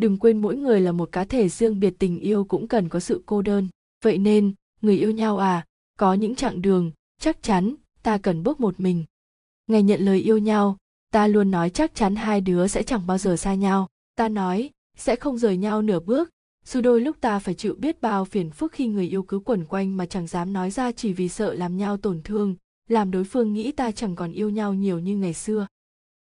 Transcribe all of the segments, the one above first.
đừng quên mỗi người là một cá thể riêng biệt tình yêu cũng cần có sự cô đơn. Vậy nên, người yêu nhau à có những chặng đường, chắc chắn ta cần bước một mình. Ngày nhận lời yêu nhau, ta luôn nói chắc chắn hai đứa sẽ chẳng bao giờ xa nhau. Ta nói, sẽ không rời nhau nửa bước. Dù đôi lúc ta phải chịu biết bao phiền phức khi người yêu cứ quẩn quanh mà chẳng dám nói ra chỉ vì sợ làm nhau tổn thương, làm đối phương nghĩ ta chẳng còn yêu nhau nhiều như ngày xưa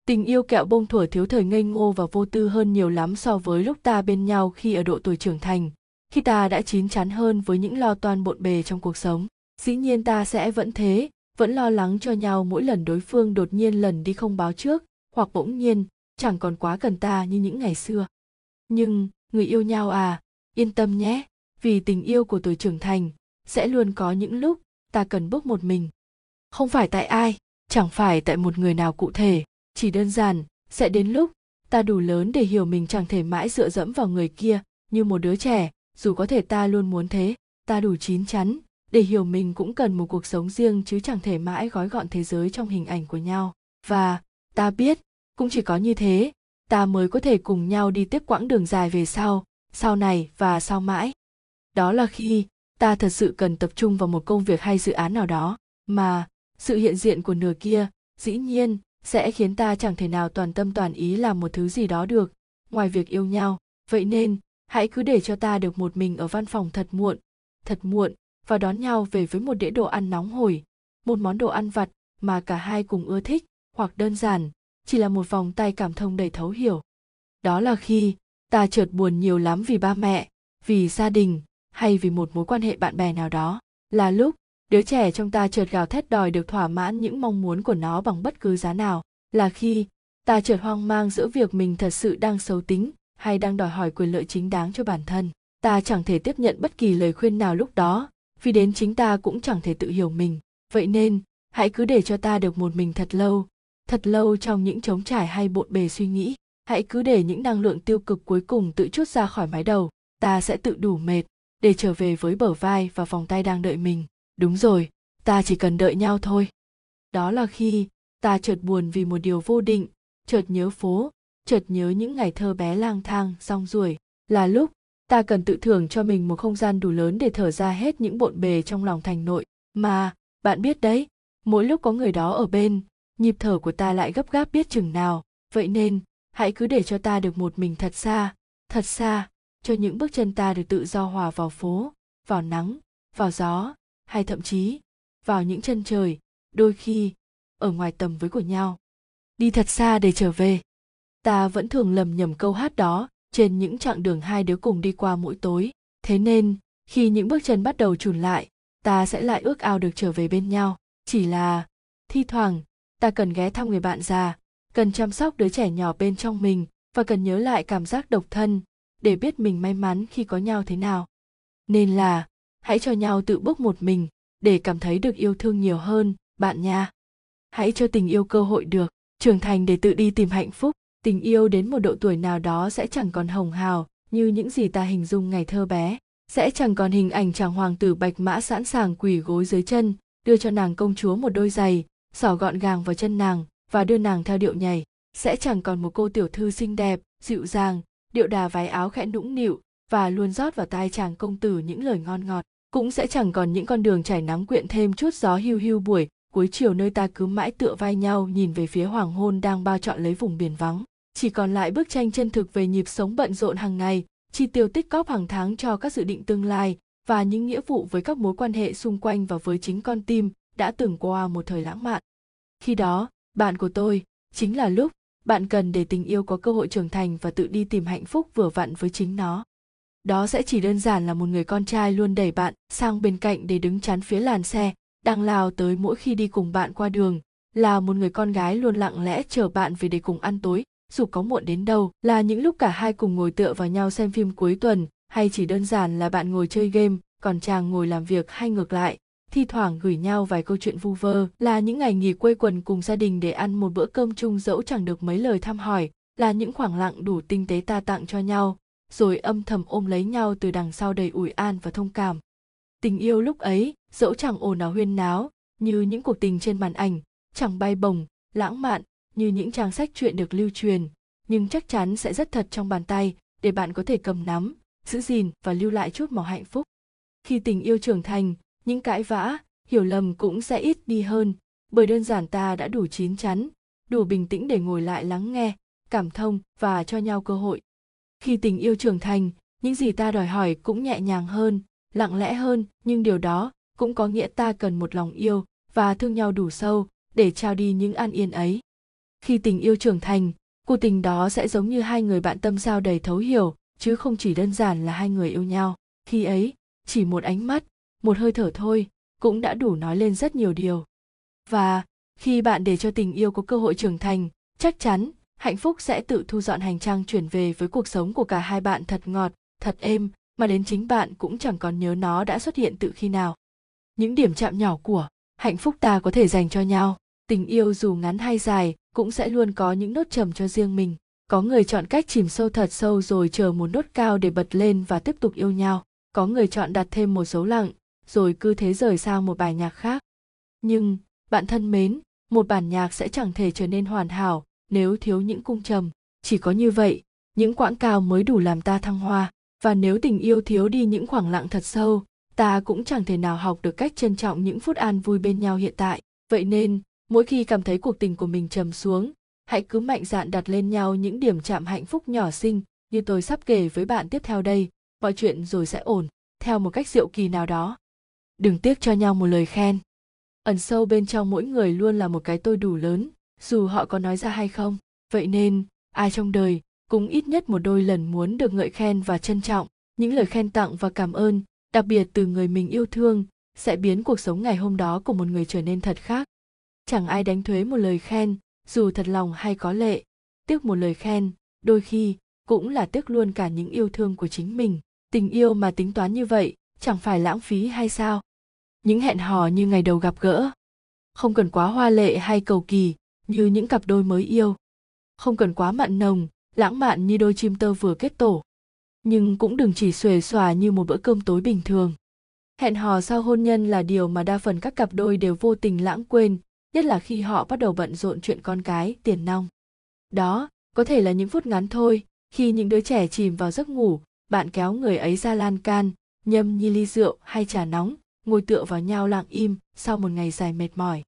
tình yêu kẹo bông thuở thiếu thời ngây ngô và vô tư hơn nhiều lắm so với lúc ta bên nhau khi ở độ tuổi trưởng thành. Khi ta đã chín chắn hơn với những lo toan bộn bề trong cuộc sống, dĩ nhiên ta sẽ vẫn thế, vẫn lo lắng cho nhau mỗi lần đối phương đột nhiên lần đi không báo trước, hoặc bỗng nhiên, chẳng còn quá cần ta như những ngày xưa. Nhưng, người yêu nhau à yên tâm nhé, vì tình yêu của tuổi trưởng thành, sẽ luôn có những lúc ta cần bước một mình. Không phải tại ai, chẳng phải tại một người nào cụ thể chỉ đơn giản, sẽ đến lúc, ta đủ lớn để hiểu mình chẳng thể mãi dựa dẫm vào người kia như một đứa trẻ. Dù có thể ta luôn muốn thế, ta đủ chín chắn để hiểu mình cũng cần một cuộc sống riêng chứ chẳng thể mãi gói gọn thế giới trong hình ảnh của nhau. Và, ta biết, cũng chỉ có như thế, ta mới có thể cùng nhau đi tiếp quãng đường dài về sau sau này và sau mãi. Đó là khi ta thật sự cần tập trung vào một công việc hay dự án nào đó, mà sự hiện diện của nửa kia dĩ nhiên sẽ khiến ta chẳng thể nào toàn tâm toàn ý làm một thứ gì đó được. Ngoài việc yêu nhau, vậy nên, hãy cứ để cho ta được một mình ở văn phòng thật muộn thật muộn, và đón nhau về với một đĩa đồ ăn nóng hổi, một món đồ ăn vặt mà cả hai cùng ưa thích, hoặc đơn giản, chỉ là một vòng tay cảm thông đầy thấu hiểu. Đó là khi ta chợt buồn nhiều lắm vì ba mẹ, vì gia đình, hay vì một mối quan hệ bạn bè nào đó, là lúc đứa trẻ trong ta chợt gào thét đòi được thỏa mãn những mong muốn của nó bằng bất cứ giá nào. Là khi ta chợt hoang mang giữa việc mình thật sự đang xấu tính hay đang đòi hỏi quyền lợi chính đáng cho bản thân, ta chẳng thể tiếp nhận bất kỳ lời khuyên nào lúc đó, vì đến chính ta cũng chẳng thể tự hiểu mình. Vậy nên, hãy cứ để cho ta được một mình thật lâu thật lâu trong những trống trải hay bộn bề suy nghĩ. Hãy cứ để những năng lượng tiêu cực cuối cùng tự chút ra khỏi mái đầu, ta sẽ tự đủ mệt để trở về với bờ vai và vòng tay đang đợi mình đúng rồi, ta chỉ cần đợi nhau thôi. Đó là khi ta chợt buồn vì một điều vô định, chợt nhớ phố, chợt nhớ những ngày thơ bé lang thang rong ruổi là lúc ta cần tự thưởng cho mình một không gian đủ lớn để thở ra hết những bộn bề trong lòng thành nội. Mà, bạn biết đấy, mỗi lúc có người đó ở bên, nhịp thở của ta lại gấp gáp biết chừng nào. Vậy nên, hãy cứ để cho ta được một mình thật xa thật xa, cho những bước chân ta được tự do hòa vào phố, vào nắng, vào gió hay thậm chí vào những chân trời, đôi khi ở ngoài tầm với của nhau. Đi thật xa để trở về. Ta vẫn thường lầm nhầm câu hát đó trên những chặng đường hai đứa cùng đi qua mỗi tối. Thế nên, khi những bước chân bắt đầu chùn lại, ta sẽ lại ước ao được trở về bên nhau. Chỉ là, thi thoảng, ta cần ghé thăm người bạn già, cần chăm sóc đứa trẻ nhỏ bên trong mình và cần nhớ lại cảm giác độc thân để biết mình may mắn khi có nhau thế nào. Nên là hãy cho nhau tự bước một mình để cảm thấy được yêu thương nhiều hơn, bạn nha. Hãy cho tình yêu cơ hội được, trưởng thành để tự đi tìm hạnh phúc. Tình yêu đến một độ tuổi nào đó sẽ chẳng còn hồng hào như những gì ta hình dung ngày thơ bé. Sẽ chẳng còn hình ảnh chàng hoàng tử bạch mã sẵn sàng quỳ gối dưới chân, đưa cho nàng công chúa một đôi giày, xỏ gọn gàng vào chân nàng và đưa nàng theo điệu nhảy. Sẽ chẳng còn một cô tiểu thư xinh đẹp, dịu dàng, điệu đà váy áo khẽ nũng nịu và luôn rót vào tai chàng công tử những lời ngon ngọt. Cũng sẽ chẳng còn những con đường trải nắng quyện thêm chút gió hiu hiu buổi, cuối chiều nơi ta cứ mãi tựa vai nhau nhìn về phía hoàng hôn đang bao trọn lấy vùng biển vắng. Chỉ còn lại bức tranh chân thực về nhịp sống bận rộn hàng ngày, chi tiêu tích cóp hàng tháng cho các dự định tương lai, và những nghĩa vụ với các mối quan hệ xung quanh và với chính con tim đã từng qua một thời lãng mạn. Khi đó, bạn của tôi, chính là lúc bạn cần để tình yêu có cơ hội trưởng thành và tự đi tìm hạnh phúc vừa vặn với chính nó đó sẽ chỉ đơn giản là một người con trai luôn đẩy bạn sang bên cạnh để đứng chắn phía làn xe. Đang lao tới mỗi khi đi cùng bạn qua đường là một người con gái luôn lặng lẽ chờ bạn về để cùng ăn tối. Dù có muộn đến đâu, là những lúc cả hai cùng ngồi tựa vào nhau xem phim cuối tuần, hay chỉ đơn giản là bạn ngồi chơi game, còn chàng ngồi làm việc hay ngược lại. Thi thoảng gửi nhau vài câu chuyện vu vơ, là những ngày nghỉ quây quần cùng gia đình để ăn một bữa cơm chung dẫu chẳng được mấy lời thăm hỏi, là những khoảng lặng đủ tinh tế ta tặng cho nhau rồi âm thầm ôm lấy nhau từ đằng sau đầy ủi an và thông cảm. Tình yêu lúc ấy, dẫu chẳng ồn ào huyên náo, như những cuộc tình trên màn ảnh, chẳng bay bổng, lãng mạn, như những trang sách truyện được lưu truyền, nhưng chắc chắn sẽ rất thật trong bàn tay, để bạn có thể cầm nắm, giữ gìn và lưu lại chút màu hạnh phúc. Khi tình yêu trưởng thành, những cãi vã, hiểu lầm cũng sẽ ít đi hơn, bởi đơn giản ta đã đủ chín chắn, đủ bình tĩnh để ngồi lại lắng nghe, cảm thông và cho nhau cơ hội khi tình yêu trưởng thành, những gì ta đòi hỏi cũng nhẹ nhàng hơn, lặng lẽ hơn, nhưng điều đó cũng có nghĩa ta cần một lòng yêu và thương nhau đủ sâu để trao đi những an yên ấy. Khi tình yêu trưởng thành, cuộc tình đó sẽ giống như hai người bạn tâm giao đầy thấu hiểu, chứ không chỉ đơn giản là hai người yêu nhau. Khi ấy, chỉ một ánh mắt, một hơi thở thôi cũng đã đủ nói lên rất nhiều điều. Và khi bạn để cho tình yêu có cơ hội trưởng thành, chắc chắn hạnh phúc sẽ tự thu dọn hành trang chuyển về với cuộc sống của cả hai bạn thật ngọt, thật êm, mà đến chính bạn cũng chẳng còn nhớ nó đã xuất hiện từ khi nào. Những điểm chạm nhỏ của hạnh phúc ta có thể dành cho nhau. Tình yêu dù ngắn hay dài cũng sẽ luôn có những nốt trầm cho riêng mình. Có người chọn cách chìm sâu thật sâu rồi chờ một nốt cao để bật lên và tiếp tục yêu nhau. Có người chọn đặt thêm một dấu lặng rồi cứ thế rời sang một bài nhạc khác. Nhưng, bạn thân mến, một bản nhạc sẽ chẳng thể trở nên hoàn hảo nếu thiếu những cung trầm. Chỉ có như vậy, những quãng cao mới đủ làm ta thăng hoa. Và nếu tình yêu thiếu đi những khoảng lặng thật sâu, ta cũng chẳng thể nào học được cách trân trọng những phút an vui bên nhau hiện tại. Vậy nên, mỗi khi cảm thấy cuộc tình của mình trầm xuống, hãy cứ mạnh dạn đặt lên nhau những điểm chạm hạnh phúc nhỏ xinh, như tôi sắp kể với bạn tiếp theo đây. Mọi chuyện rồi sẽ ổn, theo một cách diệu kỳ nào đó. Đừng tiếc cho nhau một lời khen. Ẩn sâu bên trong mỗi người luôn là một cái tôi đủ lớn dù họ có nói ra hay không, vậy nên, ai trong đời cũng ít nhất một đôi lần muốn được ngợi khen và trân trọng. Những lời khen tặng và cảm ơn, đặc biệt từ người mình yêu thương, sẽ biến cuộc sống ngày hôm đó của một người trở nên thật khác. Chẳng ai đánh thuế một lời khen, dù thật lòng hay có lệ. Tiếc một lời khen, đôi khi cũng là tiếc luôn cả những yêu thương của chính mình. Tình yêu mà tính toán như vậy, chẳng phải lãng phí hay sao? Những hẹn hò như ngày đầu gặp gỡ, không cần quá hoa lệ hay cầu kỳ như những cặp đôi mới yêu. Không cần quá mặn nồng, lãng mạn như đôi chim tơ vừa kết tổ. Nhưng cũng đừng chỉ xuề xòa như một bữa cơm tối bình thường. Hẹn hò sau hôn nhân là điều mà đa phần các cặp đôi đều vô tình lãng quên, nhất là khi họ bắt đầu bận rộn chuyện con cái, tiền nong. Đó, có thể là những phút ngắn thôi, khi những đứa trẻ chìm vào giấc ngủ, bạn kéo người ấy ra lan can, nhâm nhi ly rượu hay trà nóng, ngồi tựa vào nhau lặng im sau một ngày dài mệt mỏi.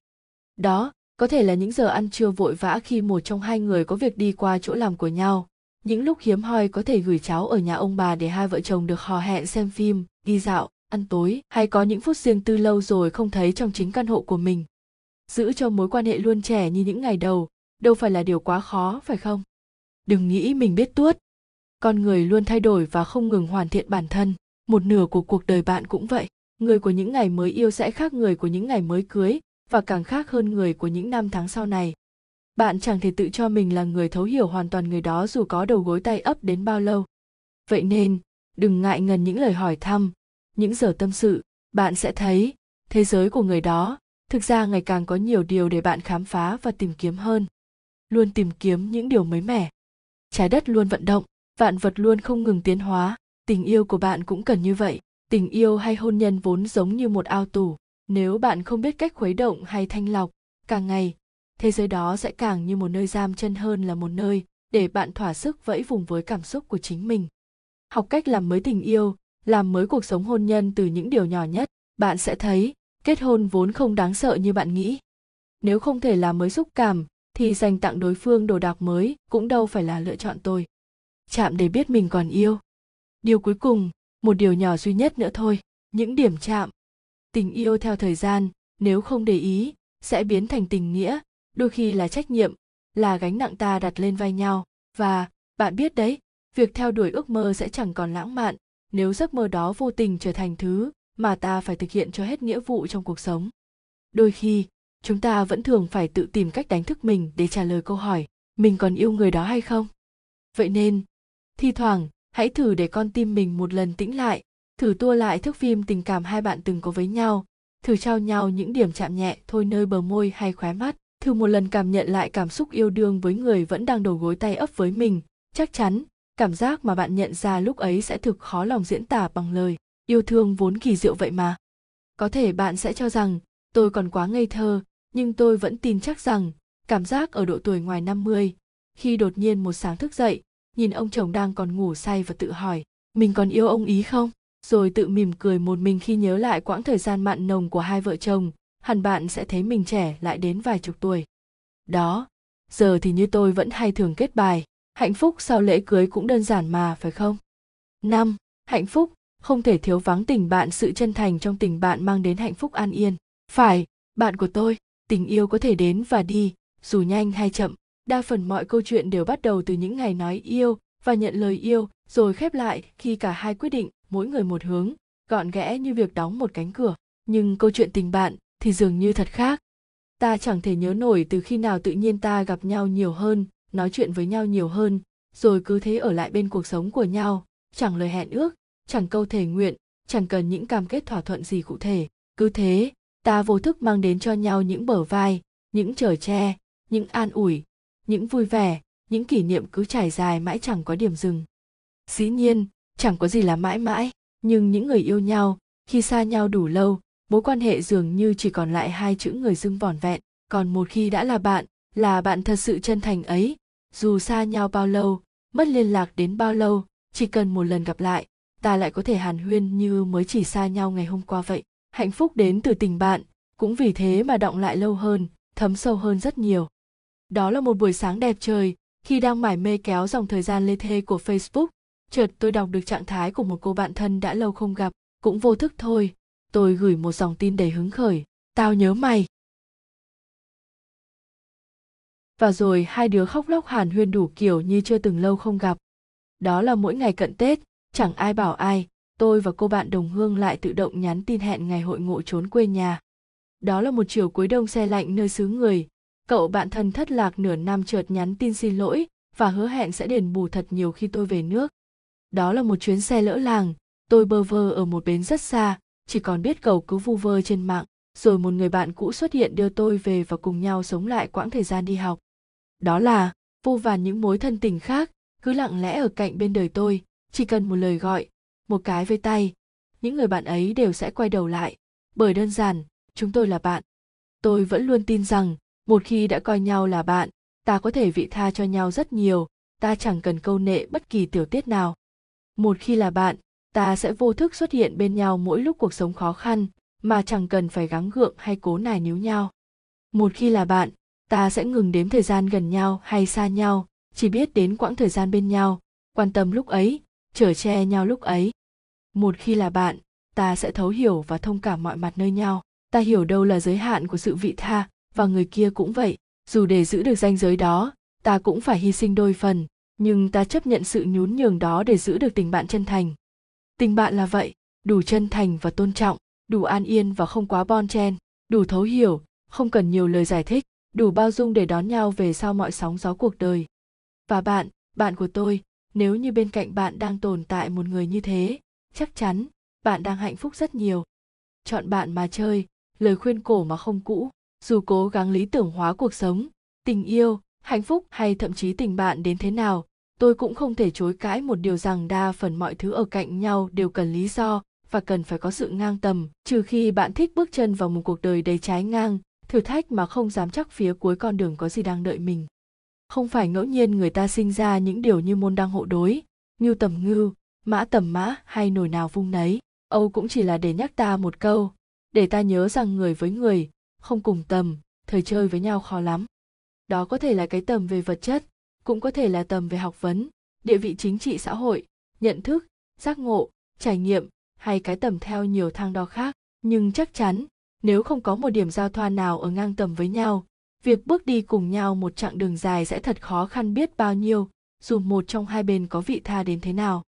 Đó có thể là những giờ ăn trưa vội vã khi một trong hai người có việc đi qua chỗ làm của nhau. Những lúc hiếm hoi có thể gửi cháu ở nhà ông bà để hai vợ chồng được hò hẹn xem phim, đi dạo, ăn tối, hay có những phút riêng tư lâu rồi không thấy trong chính căn hộ của mình. Giữ cho mối quan hệ luôn trẻ như những ngày đầu, đâu phải là điều quá khó, phải không? Đừng nghĩ mình biết tuốt. Con người luôn thay đổi và không ngừng hoàn thiện bản thân. Một nửa của cuộc đời bạn cũng vậy. Người của những ngày mới yêu sẽ khác người của những ngày mới cưới và càng khác hơn người của những năm tháng sau này. Bạn chẳng thể tự cho mình là người thấu hiểu hoàn toàn người đó dù có đầu gối tay ấp đến bao lâu. Vậy nên, đừng ngại ngần những lời hỏi thăm, những giờ tâm sự. Bạn sẽ thấy, thế giới của người đó, thực ra ngày càng có nhiều điều để bạn khám phá và tìm kiếm hơn. Luôn tìm kiếm những điều mới mẻ. Trái đất luôn vận động, vạn vật luôn không ngừng tiến hóa. Tình yêu của bạn cũng cần như vậy. Tình yêu hay hôn nhân vốn giống như một ao tù nếu bạn không biết cách khuấy động hay thanh lọc, càng ngày, thế giới đó sẽ càng như một nơi giam chân hơn là một nơi để bạn thỏa sức vẫy vùng với cảm xúc của chính mình. Học cách làm mới tình yêu, làm mới cuộc sống hôn nhân từ những điều nhỏ nhất, bạn sẽ thấy kết hôn vốn không đáng sợ như bạn nghĩ. Nếu không thể làm mới xúc cảm, thì dành tặng đối phương đồ đạc mới cũng đâu phải là lựa chọn tôi chạm để biết mình còn yêu. Điều cuối cùng, một điều nhỏ duy nhất nữa thôi, những điểm chạm tình yêu theo thời gian, nếu không để ý, sẽ biến thành tình nghĩa, đôi khi là trách nhiệm, là gánh nặng ta đặt lên vai nhau. Và, bạn biết đấy, việc theo đuổi ước mơ sẽ chẳng còn lãng mạn, nếu giấc mơ đó vô tình trở thành thứ mà ta phải thực hiện cho hết nghĩa vụ trong cuộc sống. Đôi khi, chúng ta vẫn thường phải tự tìm cách đánh thức mình để trả lời câu hỏi, mình còn yêu người đó hay không? Vậy nên, thi thoảng, hãy thử để con tim mình một lần tĩnh lại thử tua lại thước phim tình cảm hai bạn từng có với nhau. Thử trao nhau những điểm chạm nhẹ thôi nơi bờ môi hay khóe mắt. Thử một lần cảm nhận lại cảm xúc yêu đương với người vẫn đang đầu gối tay ấp với mình. Chắc chắn cảm giác mà bạn nhận ra lúc ấy sẽ thực khó lòng diễn tả bằng lời. Yêu thương vốn kỳ diệu vậy mà. Có thể bạn sẽ cho rằng tôi còn quá ngây thơ nhưng tôi vẫn tin chắc rằng cảm giác ở độ tuổi ngoài 50, khi đột nhiên một sáng thức dậy, nhìn ông chồng đang còn ngủ say và tự hỏi mình còn yêu ông ý không? Rồi tự mỉm cười một mình khi nhớ lại quãng thời gian mặn nồng của hai vợ chồng, hẳn bạn sẽ thấy mình trẻ lại đến vài chục tuổi. Đó, giờ thì như tôi vẫn hay thường kết bài, hạnh phúc sau lễ cưới cũng đơn giản mà, phải không? Năm, hạnh phúc, không thể thiếu vắng tình bạn, sự chân thành trong tình bạn mang đến hạnh phúc an yên. Phải, bạn của tôi, tình yêu có thể đến và đi, dù nhanh hay chậm, đa phần mọi câu chuyện đều bắt đầu từ những ngày nói yêu và nhận lời yêu, rồi khép lại khi cả hai quyết định mỗi người một hướng, gọn ghẽ như việc đóng một cánh cửa. Nhưng câu chuyện tình bạn thì dường như thật khác. Ta chẳng thể nhớ nổi từ khi nào tự nhiên ta gặp nhau nhiều hơn, nói chuyện với nhau nhiều hơn, rồi cứ thế ở lại bên cuộc sống của nhau. Chẳng lời hẹn ước, chẳng câu thể nguyện, chẳng cần những cam kết thỏa thuận gì cụ thể. Cứ thế, ta vô thức mang đến cho nhau những bờ vai, những chở che, những an ủi, những vui vẻ, những kỷ niệm cứ trải dài mãi chẳng có điểm dừng. Dĩ nhiên chẳng có gì là mãi mãi, nhưng những người yêu nhau, khi xa nhau đủ lâu, mối quan hệ dường như chỉ còn lại hai chữ người dưng vỏn vẹn. Còn một khi đã là bạn là bạn thật sự chân thành ấy, dù xa nhau bao lâu, mất liên lạc đến bao lâu, chỉ cần một lần gặp lại, ta lại có thể hàn huyên như mới chỉ xa nhau ngày hôm qua vậy. Hạnh phúc đến từ tình bạn, cũng vì thế mà động lại lâu hơn, thấm sâu hơn rất nhiều. Đó là một buổi sáng đẹp trời, khi đang mải mê kéo dòng thời gian lê thê của facebook chợt tôi đọc được trạng thái của một cô bạn thân đã lâu không gặp, cũng vô thức thôi. Tôi gửi một dòng tin đầy hứng khởi. Tao nhớ mày. Và rồi hai đứa khóc lóc hàn huyên đủ kiểu như chưa từng lâu không gặp. Đó là mỗi ngày cận tết, chẳng ai bảo ai. Tôi và cô bạn đồng hương lại tự động nhắn tin hẹn ngày hội ngộ trốn quê nhà. Đó là một chiều cuối đông xe lạnh nơi xứ người. Cậu bạn thân thất lạc nửa năm chợt nhắn tin xin lỗi và hứa hẹn sẽ đền bù thật nhiều khi tôi về nước đó là một chuyến xe lỡ làng. Tôi bơ vơ ở một bến rất xa, chỉ còn biết cầu cứu vu vơ trên mạng, rồi một người bạn cũ xuất hiện đưa tôi về và cùng nhau sống lại quãng thời gian đi học. Đó là, vô vàn những mối thân tình khác, cứ lặng lẽ ở cạnh bên đời tôi, chỉ cần một lời gọi, một cái với tay, những người bạn ấy đều sẽ quay đầu lại. Bởi đơn giản, chúng tôi là bạn. Tôi vẫn luôn tin rằng, một khi đã coi nhau là bạn, ta có thể vị tha cho nhau rất nhiều, ta chẳng cần câu nệ bất kỳ tiểu tiết nào một khi là bạn, ta sẽ vô thức xuất hiện bên nhau mỗi lúc cuộc sống khó khăn, mà chẳng cần phải gắng gượng hay cố nài níu nhau. Một khi là bạn, ta sẽ ngừng đếm thời gian gần nhau hay xa nhau, chỉ biết đến quãng thời gian bên nhau, quan tâm lúc ấy, chở che nhau lúc ấy. Một khi là bạn, ta sẽ thấu hiểu và thông cảm mọi mặt nơi nhau. Ta hiểu đâu là giới hạn của sự vị tha, và người kia cũng vậy. Dù để giữ được ranh giới đó, ta cũng phải hy sinh đôi phần nhưng ta chấp nhận sự nhún nhường đó để giữ được tình bạn chân thành. Tình bạn là vậy, đủ chân thành và tôn trọng, đủ an yên và không quá bon chen, đủ thấu hiểu, không cần nhiều lời giải thích, đủ bao dung để đón nhau về sau mọi sóng gió cuộc đời. Và bạn bạn của tôi, nếu như bên cạnh bạn đang tồn tại một người như thế, chắc chắn bạn đang hạnh phúc rất nhiều. Chọn bạn mà chơi, lời khuyên cổ mà không cũ, dù cố gắng lý tưởng hóa cuộc sống, tình yêu, hạnh phúc hay thậm chí tình bạn đến thế nào tôi cũng không thể chối cãi một điều rằng đa phần mọi thứ ở cạnh nhau đều cần lý do và cần phải có sự ngang tầm, trừ khi bạn thích bước chân vào một cuộc đời đầy trái ngang, thử thách mà không dám chắc phía cuối con đường có gì đang đợi mình. Không phải ngẫu nhiên người ta sinh ra những điều như môn đăng hộ đối, ngưu tầm ngưu, mã tầm mã hay nồi nào vung nấy. Âu cũng chỉ là để nhắc ta một câu, để ta nhớ rằng người với người, không cùng tầm, thời chơi với nhau khó lắm. Đó có thể là cái tầm về vật chất cũng có thể là tầm về học vấn, địa vị chính trị xã hội, nhận thức, giác ngộ, trải nghiệm hay cái tầm theo nhiều thang đo khác. Nhưng chắc chắn, nếu không có một điểm giao thoa nào ở ngang tầm với nhau, việc bước đi cùng nhau một chặng đường dài sẽ thật khó khăn biết bao nhiêu, dù một trong hai bên có vị tha đến thế nào.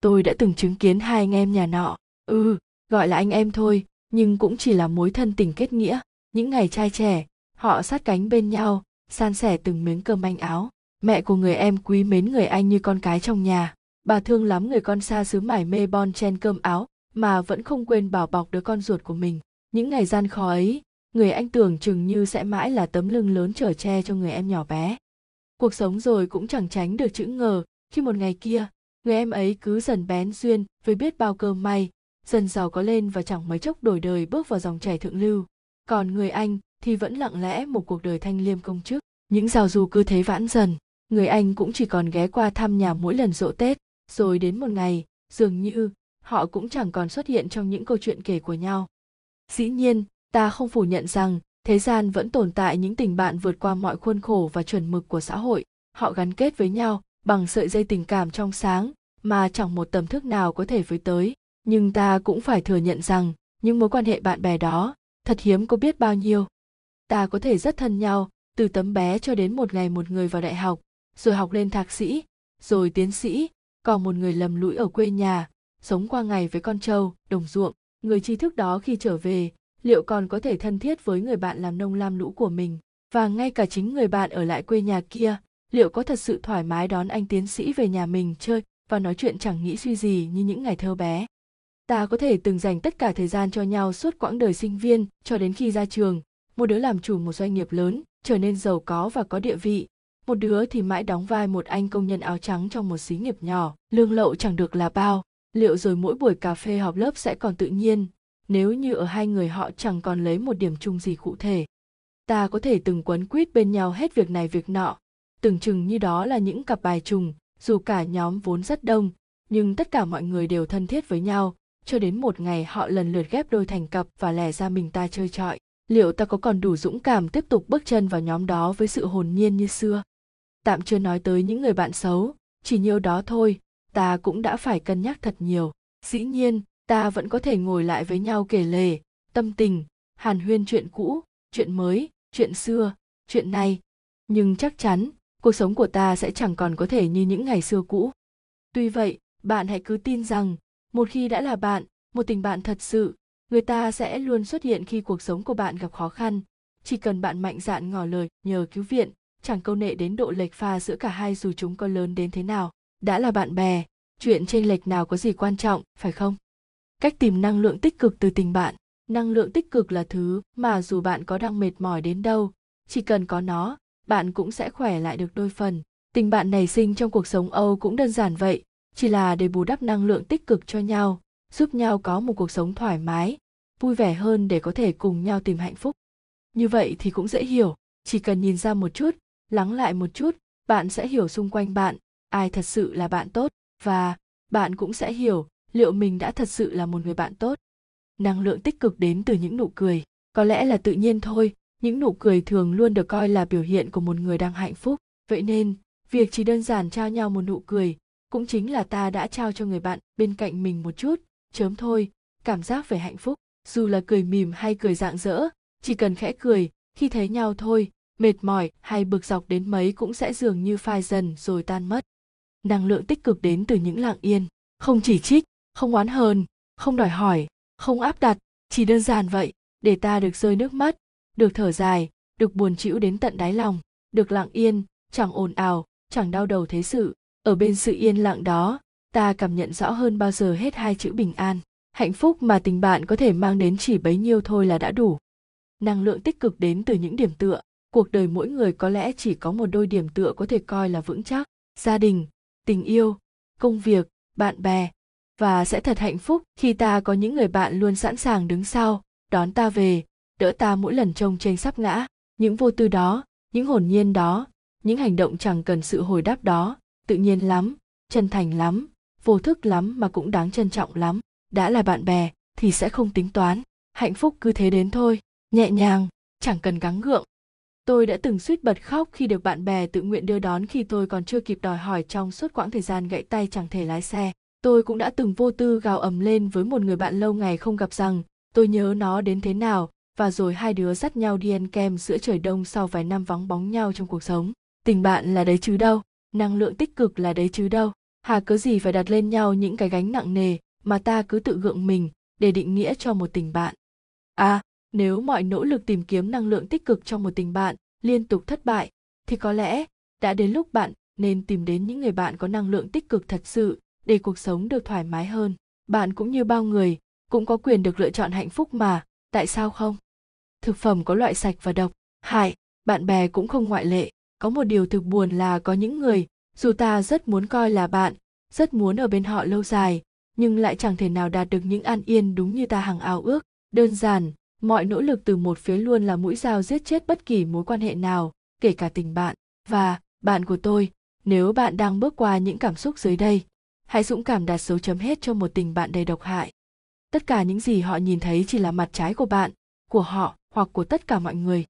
Tôi đã từng chứng kiến hai anh em nhà nọ. Ừ gọi là anh em thôi, nhưng cũng chỉ là mối thân tình kết nghĩa. Những ngày trai trẻ, họ sát cánh bên nhau, san sẻ từng miếng cơm manh áo mẹ của người em quý mến người anh như con cái trong nhà. Bà thương lắm người con xa xứ mải mê bon chen cơm áo, mà vẫn không quên bảo bọc đứa con ruột của mình. Những ngày gian khó ấy, người anh tưởng chừng như sẽ mãi là tấm lưng lớn chở che cho người em nhỏ bé. Cuộc sống rồi cũng chẳng tránh được chữ ngờ, khi một ngày kia, người em ấy cứ dần bén duyên với biết bao cơ may, dần giàu có lên và chẳng mấy chốc đổi đời bước vào dòng chảy thượng lưu. Còn người anh thì vẫn lặng lẽ một cuộc đời thanh liêm công chức. Những rào dù cứ thế vãn dần người anh cũng chỉ còn ghé qua thăm nhà mỗi lần rộ tết. Rồi đến một ngày, dường như họ cũng chẳng còn xuất hiện trong những câu chuyện kể của nhau. Dĩ nhiên, ta không phủ nhận rằng thế gian vẫn tồn tại những tình bạn vượt qua mọi khuôn khổ và chuẩn mực của xã hội. Họ gắn kết với nhau bằng sợi dây tình cảm trong sáng mà chẳng một tầm thức nào có thể với tới. Nhưng ta cũng phải thừa nhận rằng những mối quan hệ bạn bè đó thật hiếm có biết bao nhiêu. Ta có thể rất thân nhau từ tấm bé cho đến một ngày một người vào đại học rồi học lên thạc sĩ, rồi tiến sĩ, còn một người lầm lũi ở quê nhà, sống qua ngày với con trâu, đồng ruộng. Người tri thức đó khi trở về, liệu còn có thể thân thiết với người bạn làm nông lam lũ của mình? Và ngay cả chính người bạn ở lại quê nhà kia, liệu có thật sự thoải mái đón anh tiến sĩ về nhà mình chơi và nói chuyện chẳng nghĩ suy gì như những ngày thơ bé? Ta có thể từng dành tất cả thời gian cho nhau suốt quãng đời sinh viên cho đến khi ra trường. Một đứa làm chủ một doanh nghiệp lớn, trở nên giàu có và có địa vị một đứa thì mãi đóng vai một anh công nhân áo trắng trong một xí nghiệp nhỏ, lương lậu chẳng được là bao. Liệu rồi mỗi buổi cà phê họp lớp sẽ còn tự nhiên, nếu như ở hai người họ chẳng còn lấy một điểm chung gì cụ thể. Ta có thể từng quấn quýt bên nhau hết việc này việc nọ. Tưởng chừng như đó là những cặp bài trùng, dù cả nhóm vốn rất đông, nhưng tất cả mọi người đều thân thiết với nhau. Cho đến một ngày họ lần lượt ghép đôi thành cặp và lẻ ra mình ta chơi trọi. Liệu ta có còn đủ dũng cảm tiếp tục bước chân vào nhóm đó với sự hồn nhiên như xưa? Tạm chưa nói tới những người bạn xấu. Chỉ nhiêu đó thôi, ta cũng đã phải cân nhắc thật nhiều. Dĩ nhiên, ta vẫn có thể ngồi lại với nhau kể lể, tâm tình, hàn huyên chuyện cũ, chuyện mới, chuyện xưa, chuyện này nhưng chắc chắn, cuộc sống của ta sẽ chẳng còn có thể như những ngày xưa cũ. Tuy vậy, bạn hãy cứ tin rằng, một khi đã là bạn, một tình bạn thật sự, người ta sẽ luôn xuất hiện khi cuộc sống của bạn gặp khó khăn. Chỉ cần bạn mạnh dạn ngỏ lời nhờ cứu viện chẳng câu nệ đến độ lệch pha giữa cả hai dù chúng có lớn đến thế nào, đã là bạn bè, chuyện chênh lệch nào có gì quan trọng, phải không? Cách tìm năng lượng tích cực từ tình bạn. Năng lượng tích cực là thứ mà dù bạn có đang mệt mỏi đến đâu, chỉ cần có nó, bạn cũng sẽ khỏe lại được đôi phần. Tình bạn nảy sinh trong cuộc sống âu cũng đơn giản vậy, chỉ là để bù đắp năng lượng tích cực cho nhau, giúp nhau có một cuộc sống thoải mái, vui vẻ hơn để có thể cùng nhau tìm hạnh phúc. Như vậy thì cũng dễ hiểu, chỉ cần nhìn ra một chút lắng lại một chút, bạn sẽ hiểu xung quanh bạn, ai thật sự là bạn tốt, và bạn cũng sẽ hiểu liệu mình đã thật sự là một người bạn tốt. Năng lượng tích cực đến từ những nụ cười. Có lẽ là tự nhiên thôi, những nụ cười thường luôn được coi là biểu hiện của một người đang hạnh phúc. Vậy nên, việc chỉ đơn giản trao nhau một nụ cười cũng chính là ta đã trao cho người bạn bên cạnh mình một chút, chớm thôi, cảm giác về hạnh phúc. Dù là cười mỉm hay cười rạng rỡ, chỉ cần khẽ cười, khi thấy nhau thôi mệt mỏi hay bực dọc đến mấy cũng sẽ dường như phai dần rồi tan mất. Năng lượng tích cực đến từ những lặng yên. Không chỉ trích, không oán hờn, không đòi hỏi, không áp đặt, chỉ đơn giản vậy, để ta được rơi nước mắt, được thở dài, được buồn chịu đến tận đáy lòng, được lặng yên, chẳng ồn ào, chẳng đau đầu thế sự. Ở bên sự yên lặng đó, ta cảm nhận rõ hơn bao giờ hết hai chữ bình an. Hạnh phúc mà tình bạn có thể mang đến chỉ bấy nhiêu thôi là đã đủ. Năng lượng tích cực đến từ những điểm tựa cuộc đời mỗi người có lẽ chỉ có một đôi điểm tựa có thể coi là vững chắc. Gia đình, tình yêu, công việc, bạn bè. Và sẽ thật hạnh phúc khi ta có những người bạn luôn sẵn sàng đứng sau, đón ta về, đỡ ta mỗi lần trông tranh sắp ngã. Những vô tư đó, những hồn nhiên đó, những hành động chẳng cần sự hồi đáp đó. Tự nhiên lắm, chân thành lắm, vô thức lắm mà cũng đáng trân trọng lắm. Đã là bạn bè thì sẽ không tính toán. Hạnh phúc cứ thế đến thôi, nhẹ nhàng, chẳng cần gắng gượng tôi đã từng suýt bật khóc khi được bạn bè tự nguyện đưa đón khi tôi còn chưa kịp đòi hỏi trong suốt quãng thời gian gãy tay chẳng thể lái xe. Tôi cũng đã từng vô tư gào ầm lên với một người bạn lâu ngày không gặp rằng, tôi nhớ nó đến thế nào? Và rồi hai đứa dắt nhau đi ăn kem giữa trời đông sau vài năm vắng bóng nhau trong cuộc sống. Tình bạn là đấy chứ đâu? Năng lượng tích cực là đấy chứ đâu? Hà cớ gì phải đặt lên nhau những cái gánh nặng nề mà ta cứ tự gượng mình để định nghĩa cho một tình bạn? À nếu mọi nỗ lực tìm kiếm năng lượng tích cực trong một tình bạn liên tục thất bại, thì có lẽ đã đến lúc bạn nên tìm đến những người bạn có năng lượng tích cực thật sự để cuộc sống được thoải mái hơn. Bạn cũng như bao người cũng có quyền được lựa chọn hạnh phúc mà, tại sao không? Thực phẩm có loại sạch và độc hại, bạn bè cũng không ngoại lệ. Có một điều thực buồn là có những người, dù ta rất muốn coi là bạn, rất muốn ở bên họ lâu dài, nhưng lại chẳng thể nào đạt được những an yên đúng như ta hằng ao ước. Đơn giản mọi nỗ lực từ một phía luôn là mũi dao giết chết bất kỳ mối quan hệ nào, kể cả tình bạn. Và, bạn của tôi, nếu bạn đang bước qua những cảm xúc dưới đây, hãy dũng cảm đặt dấu chấm hết cho một tình bạn đầy độc hại. Tất cả những gì họ nhìn thấy chỉ là mặt trái của bạn, của họ, hoặc của tất cả mọi người.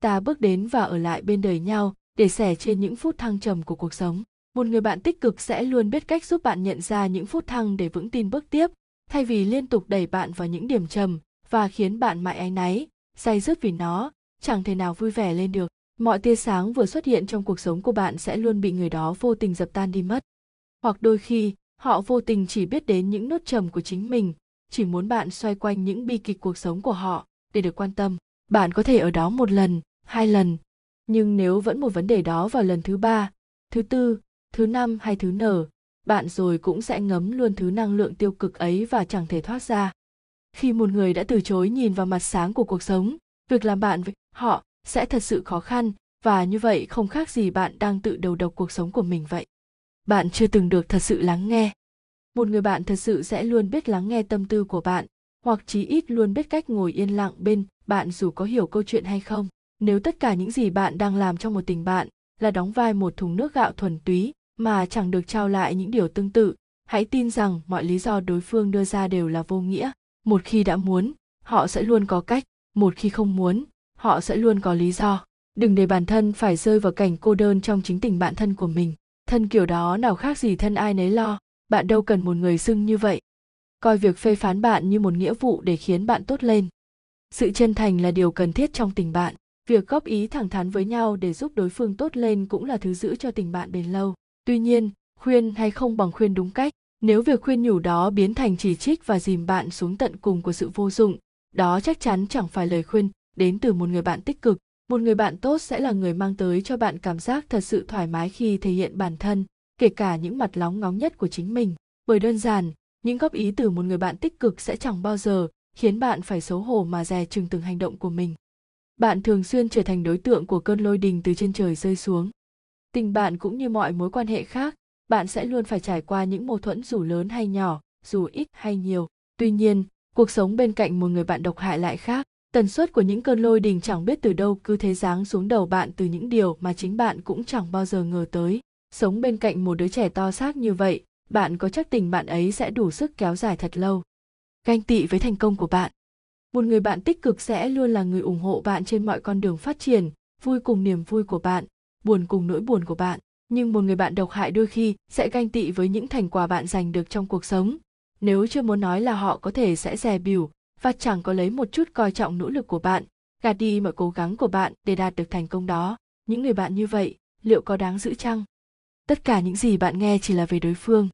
Ta bước đến và ở lại bên đời nhau, để sẻ trên những phút thăng trầm của cuộc sống. Một người bạn tích cực sẽ luôn biết cách giúp bạn nhận ra những phút thăng để vững tin bước tiếp, thay vì liên tục đẩy bạn vào những điểm trầm và khiến bạn mãi áy náy, say dứt vì nó, chẳng thể nào vui vẻ lên được. Mọi tia sáng vừa xuất hiện trong cuộc sống của bạn sẽ luôn bị người đó vô tình dập tan đi mất. Hoặc đôi khi, họ vô tình chỉ biết đến những nốt trầm của chính mình, chỉ muốn bạn xoay quanh những bi kịch cuộc sống của họ để được quan tâm. Bạn có thể ở đó một lần, hai lần, nhưng nếu vẫn một vấn đề đó vào lần thứ ba, thứ tư, thứ năm hay thứ nở, bạn rồi cũng sẽ ngấm luôn thứ năng lượng tiêu cực ấy và chẳng thể thoát ra khi một người đã từ chối nhìn vào mặt sáng của cuộc sống, việc làm bạn với họ sẽ thật sự khó khăn, và như vậy không khác gì bạn đang tự đầu độc cuộc sống của mình vậy. Bạn chưa từng được thật sự lắng nghe. Một người bạn thật sự sẽ luôn biết lắng nghe tâm tư của bạn, hoặc chí ít luôn biết cách ngồi yên lặng bên bạn dù có hiểu câu chuyện hay không. Nếu tất cả những gì bạn đang làm trong một tình bạn là đóng vai một thùng nước gạo thuần túy mà chẳng được trao lại những điều tương tự, hãy tin rằng mọi lý do đối phương đưa ra đều là vô nghĩa một khi đã muốn, họ sẽ luôn có cách. Một khi không muốn, họ sẽ luôn có lý do. Đừng để bản thân phải rơi vào cảnh cô đơn trong chính tình bạn thân của mình. Thân kiểu đó nào khác gì thân ai nấy lo. Bạn đâu cần một người xưng như vậy. Coi việc phê phán bạn như một nghĩa vụ để khiến bạn tốt lên. Sự chân thành là điều cần thiết trong tình bạn. Việc góp ý thẳng thắn với nhau để giúp đối phương tốt lên cũng là thứ giữ cho tình bạn bền lâu. Tuy nhiên, khuyên hay không bằng khuyên đúng cách nếu việc khuyên nhủ đó biến thành chỉ trích và dìm bạn xuống tận cùng của sự vô dụng, đó chắc chắn chẳng phải lời khuyên đến từ một người bạn tích cực. Một người bạn tốt sẽ là người mang tới cho bạn cảm giác thật sự thoải mái khi thể hiện bản thân, kể cả những mặt lóng ngóng nhất của chính mình. Bởi đơn giản, những góp ý từ một người bạn tích cực sẽ chẳng bao giờ khiến bạn phải xấu hổ mà dè chừng từng hành động của mình. Bạn thường xuyên trở thành đối tượng của cơn lôi đình từ trên trời rơi xuống. Tình bạn cũng như mọi mối quan hệ khác bạn sẽ luôn phải trải qua những mâu thuẫn dù lớn hay nhỏ, dù ít hay nhiều. Tuy nhiên, cuộc sống bên cạnh một người bạn độc hại lại khác. Tần suất của những cơn lôi đình chẳng biết từ đâu cứ thế giáng xuống đầu bạn từ những điều mà chính bạn cũng chẳng bao giờ ngờ tới. Sống bên cạnh một đứa trẻ to xác như vậy, bạn có chắc tình bạn ấy sẽ đủ sức kéo dài thật lâu. Ganh tị với thành công của bạn. Một người bạn tích cực sẽ luôn là người ủng hộ bạn trên mọi con đường phát triển, vui cùng niềm vui của bạn, buồn cùng nỗi buồn của bạn nhưng một người bạn độc hại đôi khi sẽ ganh tị với những thành quả bạn giành được trong cuộc sống. Nếu chưa muốn nói là họ có thể sẽ dè bỉu và chẳng có lấy một chút coi trọng nỗ lực của bạn, gạt đi mọi cố gắng của bạn để đạt được thành công đó. Những người bạn như vậy, liệu có đáng giữ chăng? Tất cả những gì bạn nghe chỉ là về đối phương.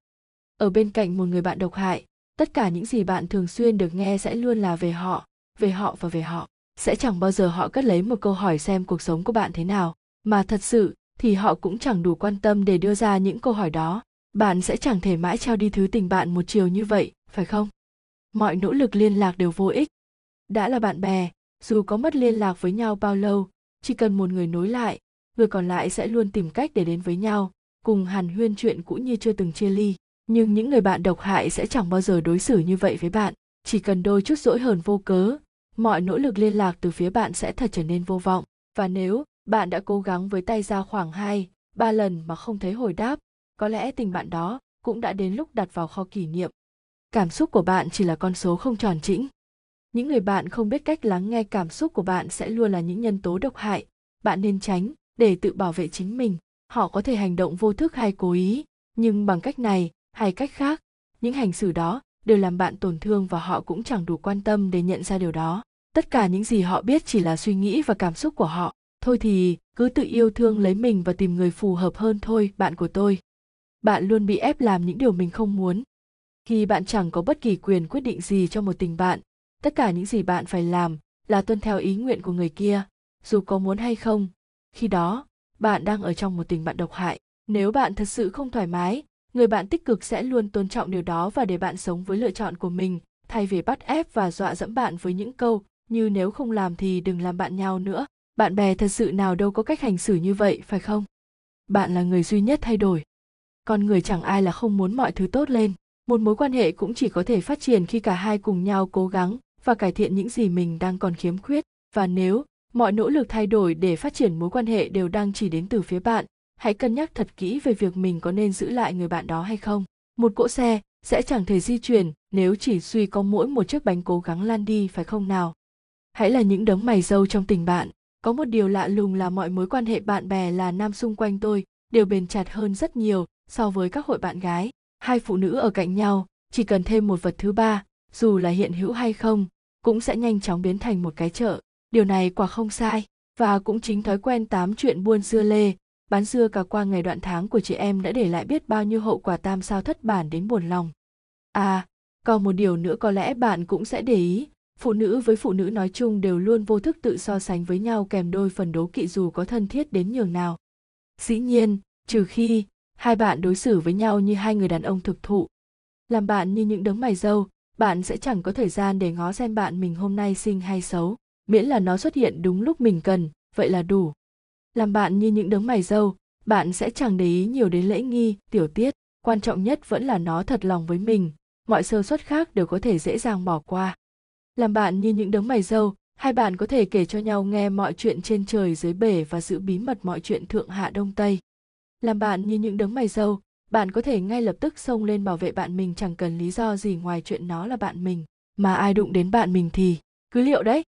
Ở bên cạnh một người bạn độc hại, tất cả những gì bạn thường xuyên được nghe sẽ luôn là về họ về họ và về họ. Sẽ chẳng bao giờ họ cất lấy một câu hỏi xem cuộc sống của bạn thế nào, mà thật sự thì họ cũng chẳng đủ quan tâm để đưa ra những câu hỏi đó. Bạn sẽ chẳng thể mãi trao đi thứ tình bạn một chiều như vậy, phải không? Mọi nỗ lực liên lạc đều vô ích. Đã là bạn bè, dù có mất liên lạc với nhau bao lâu, chỉ cần một người nối lại, người còn lại sẽ luôn tìm cách để đến với nhau, cùng hàn huyên chuyện cũ như chưa từng chia ly. Nhưng những người bạn độc hại sẽ chẳng bao giờ đối xử như vậy với bạn. Chỉ cần đôi chút dỗi hờn vô cớ, mọi nỗ lực liên lạc từ phía bạn sẽ thật trở nên vô vọng. Và nếu bạn đã cố gắng với tay ra khoảng 2, 3 lần mà không thấy hồi đáp, có lẽ tình bạn đó cũng đã đến lúc đặt vào kho kỷ niệm. Cảm xúc của bạn chỉ là con số không tròn chỉnh. Những người bạn không biết cách lắng nghe cảm xúc của bạn sẽ luôn là những nhân tố độc hại, bạn nên tránh để tự bảo vệ chính mình. Họ có thể hành động vô thức hay cố ý, nhưng bằng cách này hay cách khác, những hành xử đó đều làm bạn tổn thương và họ cũng chẳng đủ quan tâm để nhận ra điều đó. Tất cả những gì họ biết chỉ là suy nghĩ và cảm xúc của họ thôi thì, cứ tự yêu thương lấy mình và tìm người phù hợp hơn thôi, bạn của tôi. Bạn luôn bị ép làm những điều mình không muốn. Khi bạn chẳng có bất kỳ quyền quyết định gì cho một tình bạn, tất cả những gì bạn phải làm là tuân theo ý nguyện của người kia, dù có muốn hay không. Khi đó, bạn đang ở trong một tình bạn độc hại. Nếu bạn thật sự không thoải mái, người bạn tích cực sẽ luôn tôn trọng điều đó và để bạn sống với lựa chọn của mình, thay vì bắt ép và dọa dẫm bạn với những câu như nếu không làm thì đừng làm bạn nhau nữa bạn bè thật sự nào đâu có cách hành xử như vậy, phải không? Bạn là người duy nhất thay đổi. Con người chẳng ai là không muốn mọi thứ tốt lên. Một mối quan hệ cũng chỉ có thể phát triển khi cả hai cùng nhau cố gắng và cải thiện những gì mình đang còn khiếm khuyết. Và nếu mọi nỗ lực thay đổi để phát triển mối quan hệ đều đang chỉ đến từ phía bạn, hãy cân nhắc thật kỹ về việc mình có nên giữ lại người bạn đó hay không. Một cỗ xe sẽ chẳng thể di chuyển nếu chỉ duy có mỗi một chiếc bánh cố gắng lan đi, phải không nào? Hãy là những đấng mày dâu trong tình bạn có một điều lạ lùng là mọi mối quan hệ bạn bè là nam xung quanh tôi đều bền chặt hơn rất nhiều so với các hội bạn gái. Hai phụ nữ ở cạnh nhau, chỉ cần thêm một vật thứ ba, dù là hiện hữu hay không, cũng sẽ nhanh chóng biến thành một cái chợ. Điều này quả không sai, và cũng chính thói quen tám chuyện buôn dưa lê, bán dưa cả qua ngày đoạn tháng của chị em đã để lại biết bao nhiêu hậu quả tam sao thất bản đến buồn lòng. À còn một điều nữa có lẽ bạn cũng sẽ để ý phụ nữ với phụ nữ nói chung đều luôn vô thức tự so sánh với nhau kèm đôi phần đố kỵ dù có thân thiết đến nhường nào. Dĩ nhiên, trừ khi hai bạn đối xử với nhau như hai người đàn ông thực thụ. Làm bạn như những đấng mày dâu, bạn sẽ chẳng có thời gian để ngó xem bạn mình hôm nay xinh hay xấu, miễn là nó xuất hiện đúng lúc mình cần, vậy là đủ. Làm bạn như những đấng mày dâu, bạn sẽ chẳng để ý nhiều đến lễ nghi, tiểu tiết, quan trọng nhất vẫn là nó thật lòng với mình, mọi sơ suất khác đều có thể dễ dàng bỏ qua làm bạn như những đấng mày dâu, hai bạn có thể kể cho nhau nghe mọi chuyện trên trời dưới bể và giữ bí mật mọi chuyện thượng hạ đông tây. Làm bạn như những đấng mày dâu, bạn có thể ngay lập tức xông lên bảo vệ bạn mình chẳng cần lý do gì ngoài chuyện nó là bạn mình, mà ai đụng đến bạn mình thì cứ liệu đấy.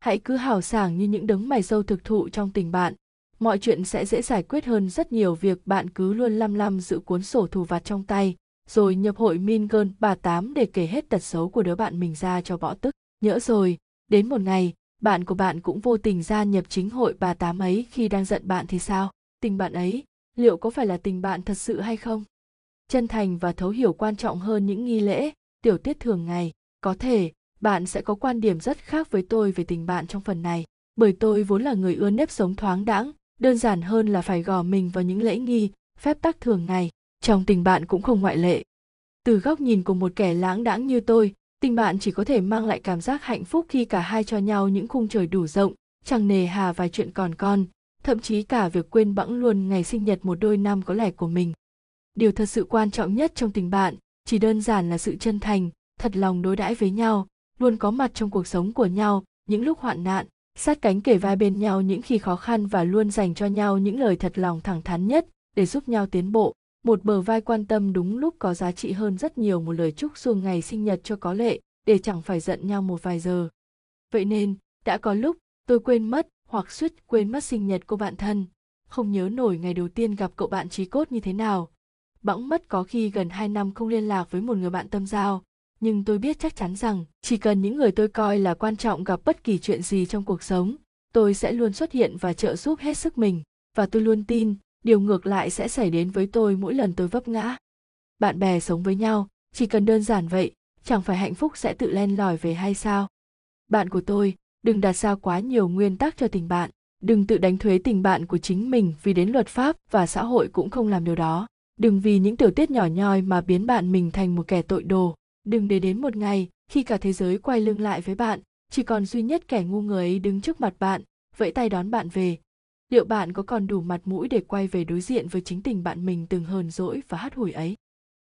Hãy cứ hào sảng như những đấng mày dâu thực thụ trong tình bạn, mọi chuyện sẽ dễ giải quyết hơn rất nhiều việc bạn cứ luôn lăm lăm giữ cuốn sổ thù vặt trong tay, rồi nhập hội min gơn bà tám để kể hết tật xấu của đứa bạn mình ra cho bỏ tức nhỡ rồi, đến một ngày, bạn của bạn cũng vô tình gia nhập chính hội bà tám ấy khi đang giận bạn thì sao? Tình bạn ấy, liệu có phải là tình bạn thật sự hay không? Chân thành và thấu hiểu quan trọng hơn những nghi lễ, tiểu tiết thường ngày. Có thể, bạn sẽ có quan điểm rất khác với tôi về tình bạn trong phần này, bởi tôi vốn là người ưa nếp sống thoáng đãng, đơn giản hơn là phải gò mình vào những lễ nghi, phép tắc thường ngày. Trong tình bạn cũng không ngoại lệ. Từ góc nhìn của một kẻ lãng đãng như tôi tình bạn chỉ có thể mang lại cảm giác hạnh phúc khi cả hai cho nhau những khung trời đủ rộng, chẳng nề hà vài chuyện còn con, thậm chí cả việc quên bẵng luôn ngày sinh nhật một đôi năm có lẻ của mình. Điều thật sự quan trọng nhất trong tình bạn chỉ đơn giản là sự chân thành, thật lòng đối đãi với nhau, luôn có mặt trong cuộc sống của nhau, những lúc hoạn nạn, sát cánh kể vai bên nhau những khi khó khăn và luôn dành cho nhau những lời thật lòng thẳng thắn nhất để giúp nhau tiến bộ một bờ vai quan tâm đúng lúc có giá trị hơn rất nhiều một lời chúc xuồng ngày sinh nhật cho có lệ, để chẳng phải giận nhau một vài giờ. Vậy nên, đã có lúc, tôi quên mất hoặc suýt quên mất sinh nhật cô bạn thân. Không nhớ nổi ngày đầu tiên gặp cậu bạn trí cốt như thế nào. Bỗng mất có khi gần hai năm không liên lạc với một người bạn tâm giao. Nhưng tôi biết chắc chắn rằng, chỉ cần những người tôi coi là quan trọng gặp bất kỳ chuyện gì trong cuộc sống, tôi sẽ luôn xuất hiện và trợ giúp hết sức mình. Và tôi luôn tin điều ngược lại sẽ xảy đến với tôi mỗi lần tôi vấp ngã. Bạn bè sống với nhau, chỉ cần đơn giản vậy, chẳng phải hạnh phúc sẽ tự len lỏi về hay sao? Bạn của tôi, đừng đặt ra quá nhiều nguyên tắc cho tình bạn. Đừng tự đánh thuế tình bạn của chính mình vì đến luật pháp và xã hội cũng không làm điều đó. Đừng vì những tiểu tiết nhỏ nhoi mà biến bạn mình thành một kẻ tội đồ. Đừng để đến một ngày, khi cả thế giới quay lưng lại với bạn, chỉ còn duy nhất kẻ ngu người ấy đứng trước mặt bạn, vẫy tay đón bạn về liệu bạn có còn đủ mặt mũi để quay về đối diện với chính tình bạn mình từng hờn dỗi và hắt hủi ấy?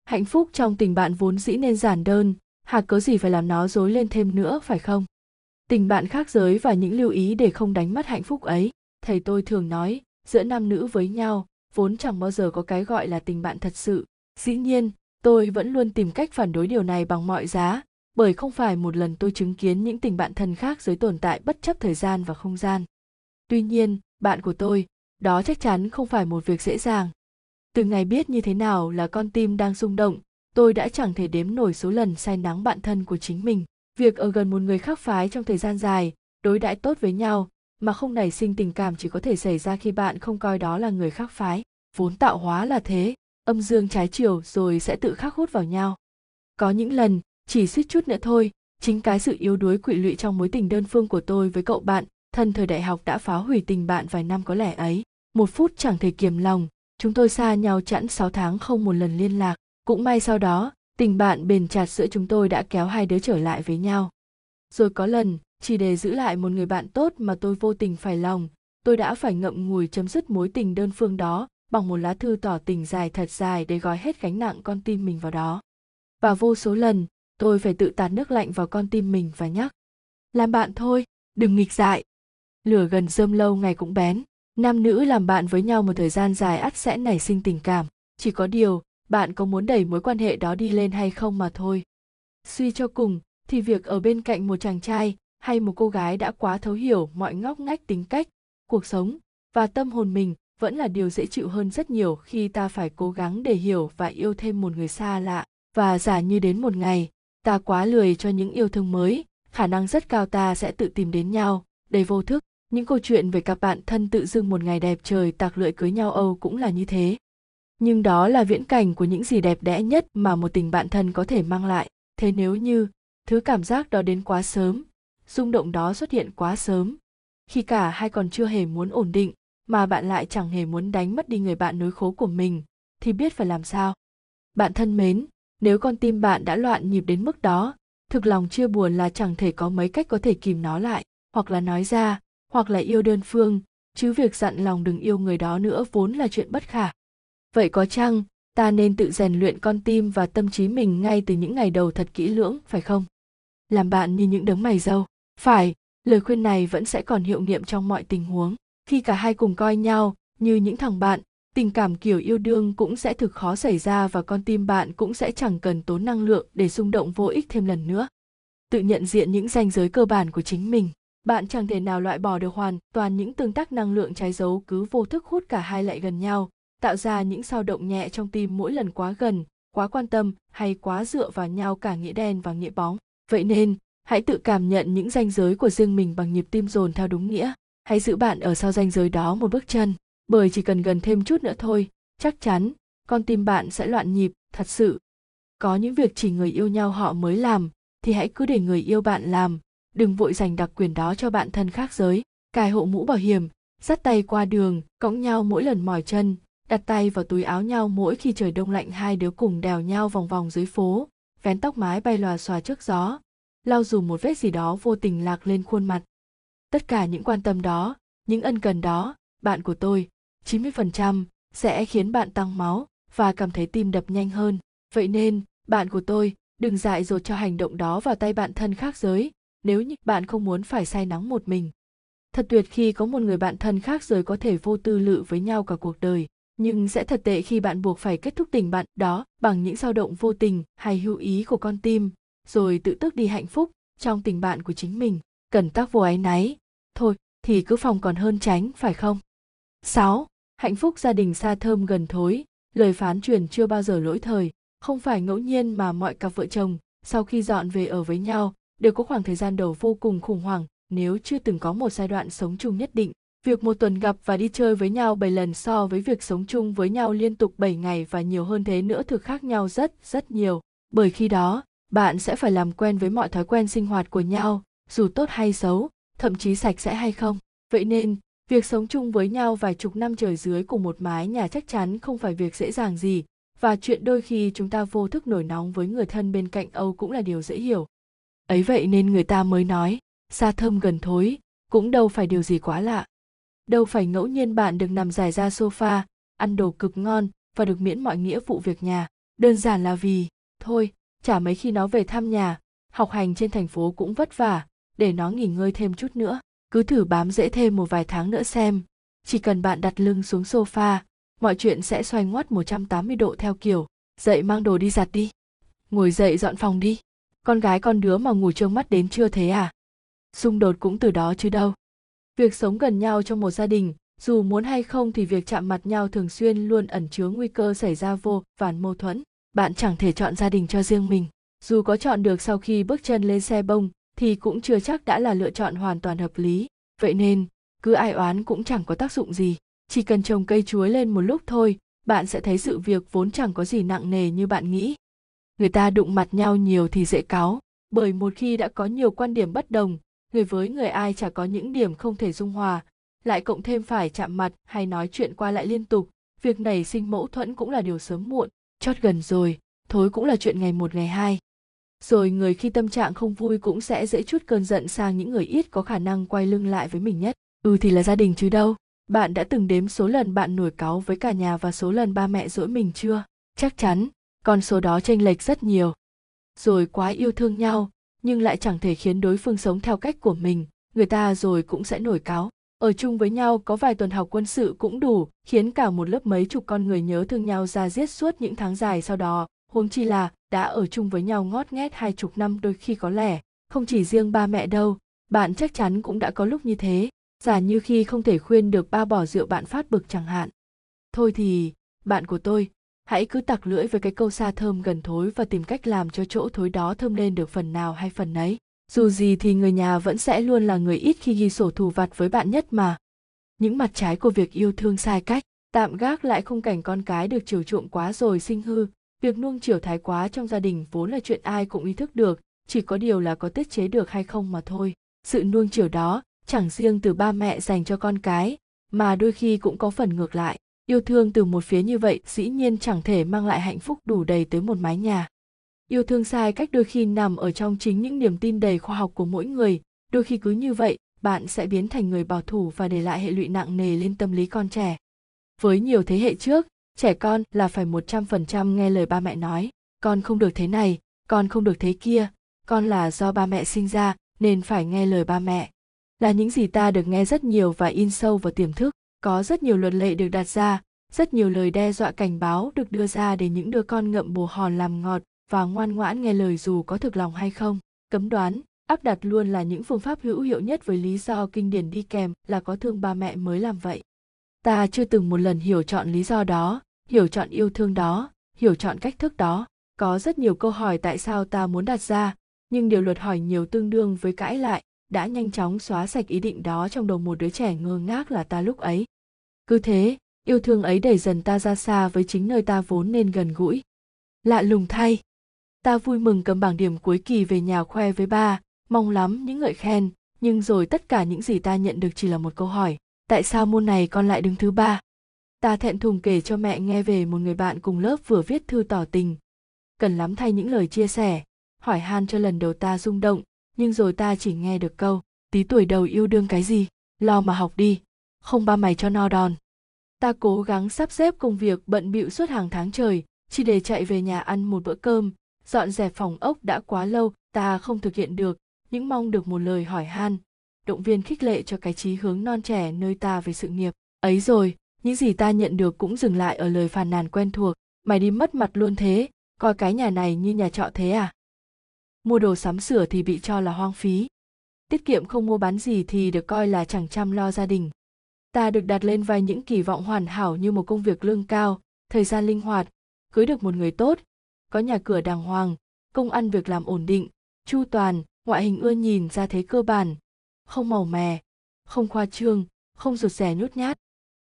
Hạnh phúc trong tình bạn vốn dĩ nên giản đơn hạt có gì phải làm nó dối lên thêm nữa, phải không? Tình bạn khác giới và những lưu ý để không đánh mất hạnh phúc ấy. Thầy tôi thường nói, giữa nam nữ với nhau, vốn chẳng bao giờ có cái gọi là tình bạn thật sự. Dĩ nhiên, tôi vẫn luôn tìm cách phản đối điều này bằng mọi giá, bởi không phải một lần tôi chứng kiến những tình bạn thân khác giới tồn tại bất chấp thời gian và không gian. Tuy nhiên bạn của tôi, đó chắc chắn không phải một việc dễ dàng. Từ ngày biết như thế nào là con tim đang rung động, tôi đã chẳng thể đếm nổi số lần say nắng bạn thân của chính mình. Việc ở gần một người khác phái trong thời gian dài, đối đãi tốt với nhau, mà không nảy sinh tình cảm chỉ có thể xảy ra khi bạn không coi đó là người khác phái, vốn tạo hóa là thế, âm dương trái chiều rồi sẽ tự khắc hút vào nhau. Có những lần, chỉ suýt chút nữa thôi, chính cái sự yếu đuối quỵ lụy trong mối tình đơn phương của tôi với cậu bạn thân thời đại học đã phá hủy tình bạn vài năm có lẽ ấy. Một phút chẳng thể kiềm lòng. Chúng tôi xa nhau chẵn 6 tháng không một lần liên lạc. Cũng may sau đó, tình bạn bền chặt giữa chúng tôi đã kéo hai đứa trở lại với nhau. Rồi có lần, chỉ để giữ lại một người bạn tốt mà tôi vô tình phải lòng. Tôi đã phải ngậm ngùi chấm dứt mối tình đơn phương đó bằng một lá thư tỏ tình dài thật dài để gói hết gánh nặng con tim mình vào đó. Và vô số lần, tôi phải tự tạt nước lạnh vào con tim mình và nhắc, làm bạn thôi, đừng nghịch dại lửa gần rơm lâu ngày cũng bén. Nam nữ làm bạn với nhau một thời gian dài ắt sẽ nảy sinh tình cảm. Chỉ có điều, bạn có muốn đẩy mối quan hệ đó đi lên hay không mà thôi. Suy cho cùng, thì việc ở bên cạnh một chàng trai hay một cô gái đã quá thấu hiểu mọi ngóc ngách tính cách, cuộc sống và tâm hồn mình vẫn là điều dễ chịu hơn rất nhiều khi ta phải cố gắng để hiểu và yêu thêm một người xa lạ. Và giả như đến một ngày, ta quá lười cho những yêu thương mới, khả năng rất cao ta sẽ tự tìm đến nhau. Đầy vô thức những câu chuyện về cặp bạn thân tự dưng một ngày đẹp trời tạc lưỡi cưới nhau âu cũng là như thế. Nhưng đó là viễn cảnh của những gì đẹp đẽ nhất mà một tình bạn thân có thể mang lại. Thế nếu như thứ cảm giác đó đến quá sớm, rung động đó xuất hiện quá sớm, khi cả hai còn chưa hề muốn ổn định mà bạn lại chẳng hề muốn đánh mất đi người bạn nối khố của mình, thì biết phải làm sao? Bạn thân mến, nếu con tim bạn đã loạn nhịp đến mức đó, thực lòng chia buồn là chẳng thể có mấy cách có thể kìm nó lại hoặc là nói ra hoặc là yêu đơn phương, chứ việc dặn lòng đừng yêu người đó nữa vốn là chuyện bất khả. Vậy có chăng, ta nên tự rèn luyện con tim và tâm trí mình ngay từ những ngày đầu thật kỹ lưỡng, phải không? Làm bạn như những đấng mày dâu. Phải, lời khuyên này vẫn sẽ còn hiệu nghiệm trong mọi tình huống. Khi cả hai cùng coi nhau như những thằng bạn, tình cảm kiểu yêu đương cũng sẽ thực khó xảy ra và con tim bạn cũng sẽ chẳng cần tốn năng lượng để xung động vô ích thêm lần nữa. Tự nhận diện những ranh giới cơ bản của chính mình bạn chẳng thể nào loại bỏ được hoàn toàn những tương tác năng lượng trái dấu cứ vô thức hút cả hai lại gần nhau, tạo ra những sao động nhẹ trong tim mỗi lần quá gần, quá quan tâm hay quá dựa vào nhau cả nghĩa đen và nghĩa bóng. Vậy nên, hãy tự cảm nhận những ranh giới của riêng mình bằng nhịp tim dồn theo đúng nghĩa. Hãy giữ bạn ở sau ranh giới đó một bước chân, bởi chỉ cần gần thêm chút nữa thôi, chắc chắn con tim bạn sẽ loạn nhịp, thật sự. Có những việc chỉ người yêu nhau họ mới làm, thì hãy cứ để người yêu bạn làm đừng vội dành đặc quyền đó cho bạn thân khác giới. Cài hộ mũ bảo hiểm, dắt tay qua đường, cõng nhau mỗi lần mỏi chân, đặt tay vào túi áo nhau mỗi khi trời đông lạnh, hai đứa cùng đèo nhau vòng vòng dưới phố, vén tóc mái bay lòa xòa trước gió, lau dù một vết gì đó vô tình lạc lên khuôn mặt. Tất cả những quan tâm đó, những ân cần đó, bạn của tôi 90% sẽ khiến bạn tăng máu và cảm thấy tim đập nhanh hơn. Vậy nên, bạn của tôi, đừng dại dột cho hành động đó vào tay bạn thân khác giới nếu như bạn không muốn phải say nắng một mình. Thật tuyệt khi có một người bạn thân khác rồi có thể vô tư lự với nhau cả cuộc đời nhưng sẽ thật tệ khi bạn buộc phải kết thúc tình bạn đó bằng những dao động vô tình hay hữu ý của con tim rồi tự tước đi hạnh phúc trong tình bạn của chính mình. Cần tác vô áy náy. Thôi thì cứ phòng còn hơn tránh phải không? 6. Hạnh phúc gia đình xa thơm gần thối, lời phán truyền chưa bao giờ lỗi thời, không phải ngẫu nhiên mà mọi cặp vợ chồng sau khi dọn về ở với nhau đều có khoảng thời gian đầu vô cùng khủng hoảng nếu chưa từng có một giai đoạn sống chung nhất định. Việc một tuần gặp và đi chơi với nhau 7 lần so với việc sống chung với nhau liên tục 7 ngày và nhiều hơn thế nữa thực khác nhau rất rất nhiều. Bởi khi đó, bạn sẽ phải làm quen với mọi thói quen sinh hoạt của nhau, dù tốt hay xấu, thậm chí sạch sẽ hay không. Vậy nên, việc sống chung với nhau vài chục năm trời dưới cùng một mái nhà chắc chắn không phải việc dễ dàng gì, và chuyện đôi khi chúng ta vô thức nổi nóng với người thân bên cạnh Âu cũng là điều dễ hiểu ấy vậy nên người ta mới nói xa thơm gần thối, cũng đâu phải điều gì quá lạ. Đâu phải ngẫu nhiên bạn được nằm dài ra sofa, ăn đồ cực ngon và được miễn mọi nghĩa vụ việc nhà. Đơn giản là vì, thôi, chả mấy khi nó về thăm nhà, học hành trên thành phố cũng vất vả, để nó nghỉ ngơi thêm chút nữa. Cứ thử bám dễ thêm một vài tháng nữa xem. Chỉ cần bạn đặt lưng xuống sofa, mọi chuyện sẽ xoay ngoắt 180 độ theo kiểu, dậy mang đồ đi giặt đi. Ngồi dậy dọn phòng đi con gái con đứa mà ngủ trông mắt đến chưa thế à? Xung đột cũng từ đó chứ đâu. Việc sống gần nhau trong một gia đình, dù muốn hay không thì việc chạm mặt nhau thường xuyên luôn ẩn chứa nguy cơ xảy ra vô vàn mâu thuẫn. Bạn chẳng thể chọn gia đình cho riêng mình. Dù có chọn được sau khi bước chân lên xe bông, thì cũng chưa chắc đã là lựa chọn hoàn toàn hợp lý. Vậy nên, cứ ai oán cũng chẳng có tác dụng gì. Chỉ cần trồng cây chuối lên một lúc thôi, bạn sẽ thấy sự việc vốn chẳng có gì nặng nề như bạn nghĩ người ta đụng mặt nhau nhiều thì dễ cáu, bởi một khi đã có nhiều quan điểm bất đồng, người với người ai chả có những điểm không thể dung hòa, lại cộng thêm phải chạm mặt hay nói chuyện qua lại liên tục, việc nảy sinh mâu thuẫn cũng là điều sớm muộn, chót gần rồi, thối cũng là chuyện ngày một, ngày hai. Rồi người khi tâm trạng không vui cũng sẽ dễ chút cơn giận sang những người ít có khả năng quay lưng lại với mình nhất. Ừ thì là gia đình chứ đâu? Bạn đã từng đếm số lần bạn nổi cáu với cả nhà và số lần ba mẹ dỗi mình chưa? Chắc chắn con số đó chênh lệch rất nhiều. Rồi quá yêu thương nhau, nhưng lại chẳng thể khiến đối phương sống theo cách của mình. Người ta rồi cũng sẽ nổi cáo ở chung với nhau có vài tuần học quân sự cũng đủ, khiến cả một lớp mấy chục con người nhớ thương nhau ra giết suốt những tháng dài sau đó. Huống chi là, đã ở chung với nhau ngót nghét hai chục năm đôi khi có lẽ, không chỉ riêng ba mẹ đâu, bạn chắc chắn cũng đã có lúc như thế. Giả như khi không thể khuyên được ba bỏ rượu bạn phát bực chẳng hạn. Thôi thì, bạn của tôi hãy cứ tặc lưỡi với cái câu xa thơm gần thối và tìm cách làm cho chỗ thối đó thơm lên được phần nào hay phần nấy. Dù gì thì người nhà vẫn sẽ luôn là người ít khi ghi sổ thù vặt với bạn nhất mà. Những mặt trái của việc yêu thương sai cách, tạm gác lại khung cảnh con cái được chiều chuộng quá rồi sinh hư. Việc nuông chiều thái quá trong gia đình vốn là chuyện ai cũng ý thức được, chỉ có điều là có tiết chế được hay không mà thôi. Sự nuông chiều đó, chẳng riêng từ ba mẹ dành cho con cái, mà đôi khi cũng có phần ngược lại yêu thương từ một phía như vậy, dĩ nhiên chẳng thể mang lại hạnh phúc đủ đầy tới một mái nhà. Yêu thương sai cách đôi khi nằm ở trong chính những niềm tin đầy khoa học của mỗi người. Đôi khi cứ như vậy, bạn sẽ biến thành người bảo thủ và để lại hệ lụy nặng nề lên tâm lý con trẻ. Với nhiều thế hệ trước, trẻ con là phải một trăm phần trăm nghe lời ba mẹ nói, con không được thế này, con không được thế kia, con là do ba mẹ sinh ra, nên phải nghe lời ba mẹ. Là những gì ta được nghe rất nhiều và in sâu vào tiềm thức có rất nhiều luật lệ được đặt ra, rất nhiều lời đe dọa cảnh báo được đưa ra để những đứa con ngậm bồ hòn làm ngọt và ngoan ngoãn nghe lời dù có thực lòng hay không. Cấm đoán, áp đặt luôn là những phương pháp hữu hiệu nhất với lý do kinh điển đi kèm là có thương ba mẹ mới làm vậy. Ta chưa từng một lần hiểu chọn lý do đó, hiểu chọn yêu thương đó, hiểu chọn cách thức đó. Có rất nhiều câu hỏi tại sao ta muốn đặt ra, nhưng điều luật hỏi nhiều tương đương với cãi lại, đã nhanh chóng xóa sạch ý định đó trong đầu một đứa trẻ ngơ ngác là ta lúc ấy cứ thế, yêu thương ấy đẩy dần ta ra xa với chính nơi ta vốn nên gần gũi. Lạ lùng thay, ta vui mừng cầm bảng điểm cuối kỳ về nhà khoe với ba, mong lắm những ngợi khen, nhưng rồi tất cả những gì ta nhận được chỉ là một câu hỏi, tại sao môn này con lại đứng thứ ba? Ta thẹn thùng kể cho mẹ nghe về một người bạn cùng lớp vừa viết thư tỏ tình. Cần lắm thay những lời chia sẻ, hỏi han cho lần đầu ta rung động, nhưng rồi ta chỉ nghe được câu, tí tuổi đầu yêu đương cái gì? Lo mà học đi không ba mày cho no đòn. Ta cố gắng sắp xếp công việc bận bịu suốt hàng tháng trời, chỉ để chạy về nhà ăn một bữa cơm. Dọn dẹp phòng ốc đã quá lâu, ta không thực hiện được. Những mong được một lời hỏi han. Động viên khích lệ cho cái chí hướng non trẻ nơi ta về sự nghiệp. Ấy rồi, những gì ta nhận được cũng dừng lại ở lời phàn nàn quen thuộc. Mày đi mất mặt luôn thế, coi cái nhà này như nhà trọ thế à? Mua đồ sắm sửa thì bị cho là hoang phí. Tiết kiệm không mua bán gì thì được coi là chẳng chăm lo gia đình ta được đặt lên vai những kỳ vọng hoàn hảo như một công việc lương cao, thời gian linh hoạt, cưới được một người tốt. Có nhà cửa đàng hoàng, công ăn việc làm ổn định, chu toàn, ngoại hình ưa nhìn ra thế cơ bản. Không màu mè, không khoa trương, không rụt rè nhút nhát.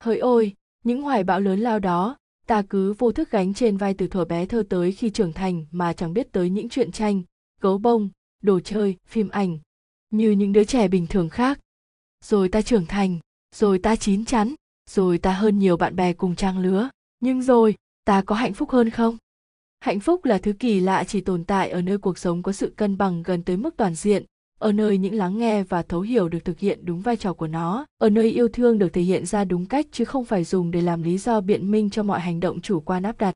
Hỡi ôi, những hoài bão lớn lao đó, ta cứ vô thức gánh trên vai từ thuở bé thơ tới khi trưởng thành mà chẳng biết tới những chuyện tranh, gấu bông, đồ chơi, phim ảnh, như những đứa trẻ bình thường khác. Rồi ta trưởng thành rồi ta chín chắn, rồi ta hơn nhiều bạn bè cùng trang lứa. Nhưng rồi, ta có hạnh phúc hơn không? Hạnh phúc là thứ kỳ lạ chỉ tồn tại ở nơi cuộc sống có sự cân bằng gần tới mức toàn diện, ở nơi những lắng nghe và thấu hiểu được thực hiện đúng vai trò của nó, ở nơi yêu thương được thể hiện ra đúng cách chứ không phải dùng để làm lý do biện minh cho mọi hành động chủ quan áp đặt.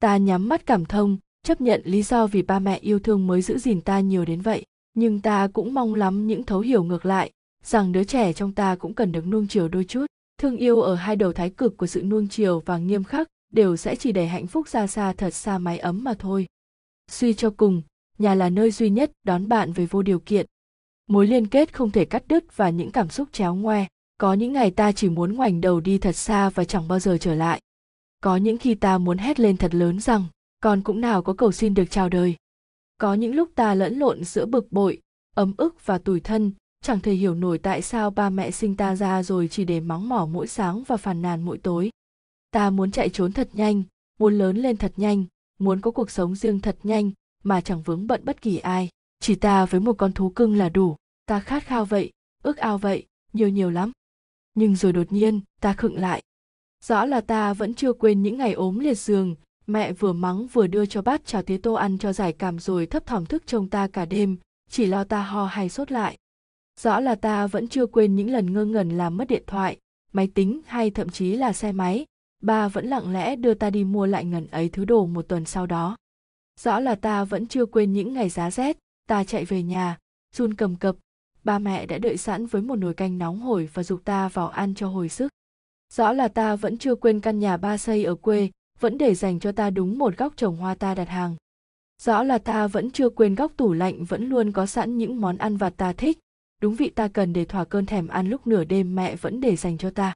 Ta nhắm mắt cảm thông, chấp nhận lý do vì ba mẹ yêu thương mới giữ gìn ta nhiều đến vậy, nhưng ta cũng mong lắm những thấu hiểu ngược lại rằng đứa trẻ trong ta cũng cần được nuông chiều đôi chút. Thương yêu ở hai đầu thái cực của sự nuông chiều và nghiêm khắc đều sẽ chỉ để hạnh phúc ra xa thật xa mái ấm mà thôi. Suy cho cùng, nhà là nơi duy nhất đón bạn về vô điều kiện. Mối liên kết không thể cắt đứt và những cảm xúc chéo ngoe. Có những ngày ta chỉ muốn ngoảnh đầu đi thật xa và chẳng bao giờ trở lại. Có những khi ta muốn hét lên thật lớn rằng, con cũng nào có cầu xin được chào đời. Có những lúc ta lẫn lộn giữa bực bội, ấm ức và tủi thân chẳng thể hiểu nổi tại sao ba mẹ sinh ta ra rồi chỉ để mắng mỏ mỗi sáng và phàn nàn mỗi tối. Ta muốn chạy trốn thật nhanh, muốn lớn lên thật nhanh, muốn có cuộc sống riêng thật nhanh, mà chẳng vướng bận bất kỳ ai. Chỉ ta với một con thú cưng là đủ. Ta khát khao vậy, ước ao vậy, nhiều nhiều lắm. Nhưng rồi đột nhiên, ta khựng lại. Rõ là ta vẫn chưa quên những ngày ốm liệt giường, mẹ vừa mắng vừa đưa cho bát cháo tía tô ăn cho giải cảm rồi thấp thỏm thức trông ta cả đêm, chỉ lo ta ho hay sốt lại rõ là ta vẫn chưa quên những lần ngơ ngẩn làm mất điện thoại, máy tính hay thậm chí là xe máy. Ba vẫn lặng lẽ đưa ta đi mua lại ngần ấy thứ đồ một tuần sau đó. Rõ là ta vẫn chưa quên những ngày giá rét, ta chạy về nhà, run cầm cập. Ba mẹ đã đợi sẵn với một nồi canh nóng hổi và dục ta vào ăn cho hồi sức. Rõ là ta vẫn chưa quên căn nhà ba xây ở quê, vẫn để dành cho ta đúng một góc trồng hoa ta đặt hàng. Rõ là ta vẫn chưa quên góc tủ lạnh, vẫn luôn có sẵn những món ăn vặt ta thích đúng vị ta cần để thỏa cơn thèm ăn lúc nửa đêm mẹ vẫn để dành cho ta.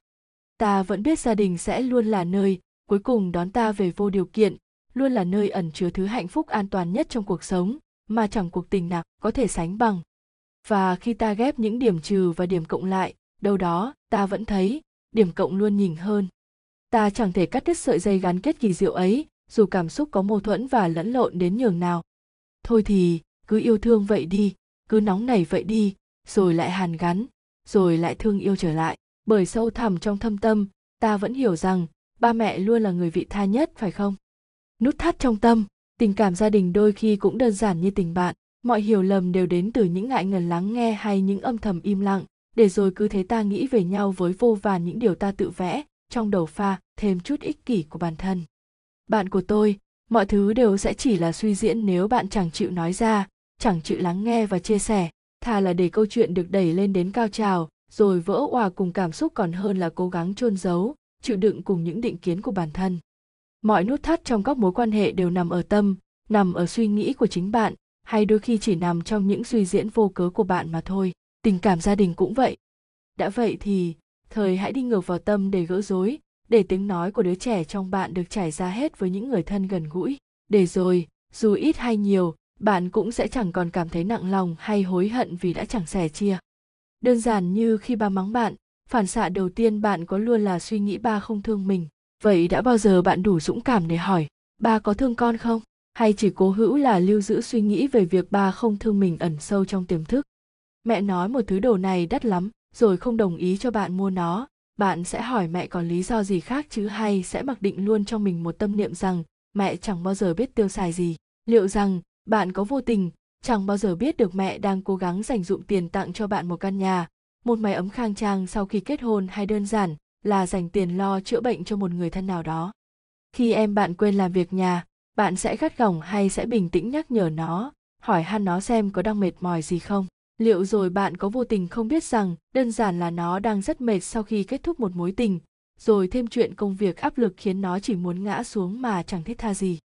Ta vẫn biết gia đình sẽ luôn là nơi, cuối cùng đón ta về vô điều kiện, luôn là nơi ẩn chứa thứ hạnh phúc an toàn nhất trong cuộc sống, mà chẳng cuộc tình nào có thể sánh bằng. Và khi ta ghép những điểm trừ và điểm cộng lại, đâu đó, ta vẫn thấy, điểm cộng luôn nhỉnh hơn. Ta chẳng thể cắt đứt sợi dây gắn kết kỳ diệu ấy, dù cảm xúc có mâu thuẫn và lẫn lộn đến nhường nào. Thôi thì, cứ yêu thương vậy đi, cứ nóng nảy vậy đi rồi lại hàn gắn, rồi lại thương yêu trở lại. Bởi sâu thẳm trong thâm tâm, ta vẫn hiểu rằng ba mẹ luôn là người vị tha nhất, phải không? Nút thắt trong tâm, tình cảm gia đình đôi khi cũng đơn giản như tình bạn. Mọi hiểu lầm đều đến từ những ngại ngần lắng nghe hay những âm thầm im lặng. Để rồi cứ thế ta nghĩ về nhau với vô vàn những điều ta tự vẽ trong đầu pha thêm chút ích kỷ của bản thân. Bạn của tôi, mọi thứ đều sẽ chỉ là suy diễn nếu bạn chẳng chịu nói ra, chẳng chịu lắng nghe và chia sẻ thà là để câu chuyện được đẩy lên đến cao trào, rồi vỡ òa cùng cảm xúc còn hơn là cố gắng chôn giấu, chịu đựng cùng những định kiến của bản thân. Mọi nút thắt trong các mối quan hệ đều nằm ở tâm, nằm ở suy nghĩ của chính bạn, hay đôi khi chỉ nằm trong những suy diễn vô cớ của bạn mà thôi. Tình cảm gia đình cũng vậy. Đã vậy thì, thời hãy đi ngược vào tâm để gỡ rối, để tiếng nói của đứa trẻ trong bạn được trải ra hết với những người thân gần gũi. Để rồi, dù ít hay nhiều bạn cũng sẽ chẳng còn cảm thấy nặng lòng hay hối hận vì đã chẳng sẻ chia. Đơn giản như khi ba mắng bạn, phản xạ đầu tiên bạn có luôn là suy nghĩ ba không thương mình. Vậy đã bao giờ bạn đủ dũng cảm để hỏi, ba có thương con không? Hay chỉ cố hữu là lưu giữ suy nghĩ về việc ba không thương mình ẩn sâu trong tiềm thức? Mẹ nói một thứ đồ này đắt lắm, rồi không đồng ý cho bạn mua nó. Bạn sẽ hỏi mẹ còn lý do gì khác chứ hay sẽ mặc định luôn trong mình một tâm niệm rằng mẹ chẳng bao giờ biết tiêu xài gì. Liệu rằng bạn có vô tình, chẳng bao giờ biết được mẹ đang cố gắng dành dụm tiền tặng cho bạn một căn nhà. Một mái ấm khang trang sau khi kết hôn hay đơn giản là dành tiền lo chữa bệnh cho một người thân nào đó. Khi em bạn quên làm việc nhà, bạn sẽ gắt gỏng hay sẽ bình tĩnh nhắc nhở nó, hỏi han nó xem có đang mệt mỏi gì không. Liệu rồi bạn có vô tình không biết rằng đơn giản là nó đang rất mệt sau khi kết thúc một mối tình, rồi thêm chuyện công việc áp lực khiến nó chỉ muốn ngã xuống mà chẳng thiết tha gì?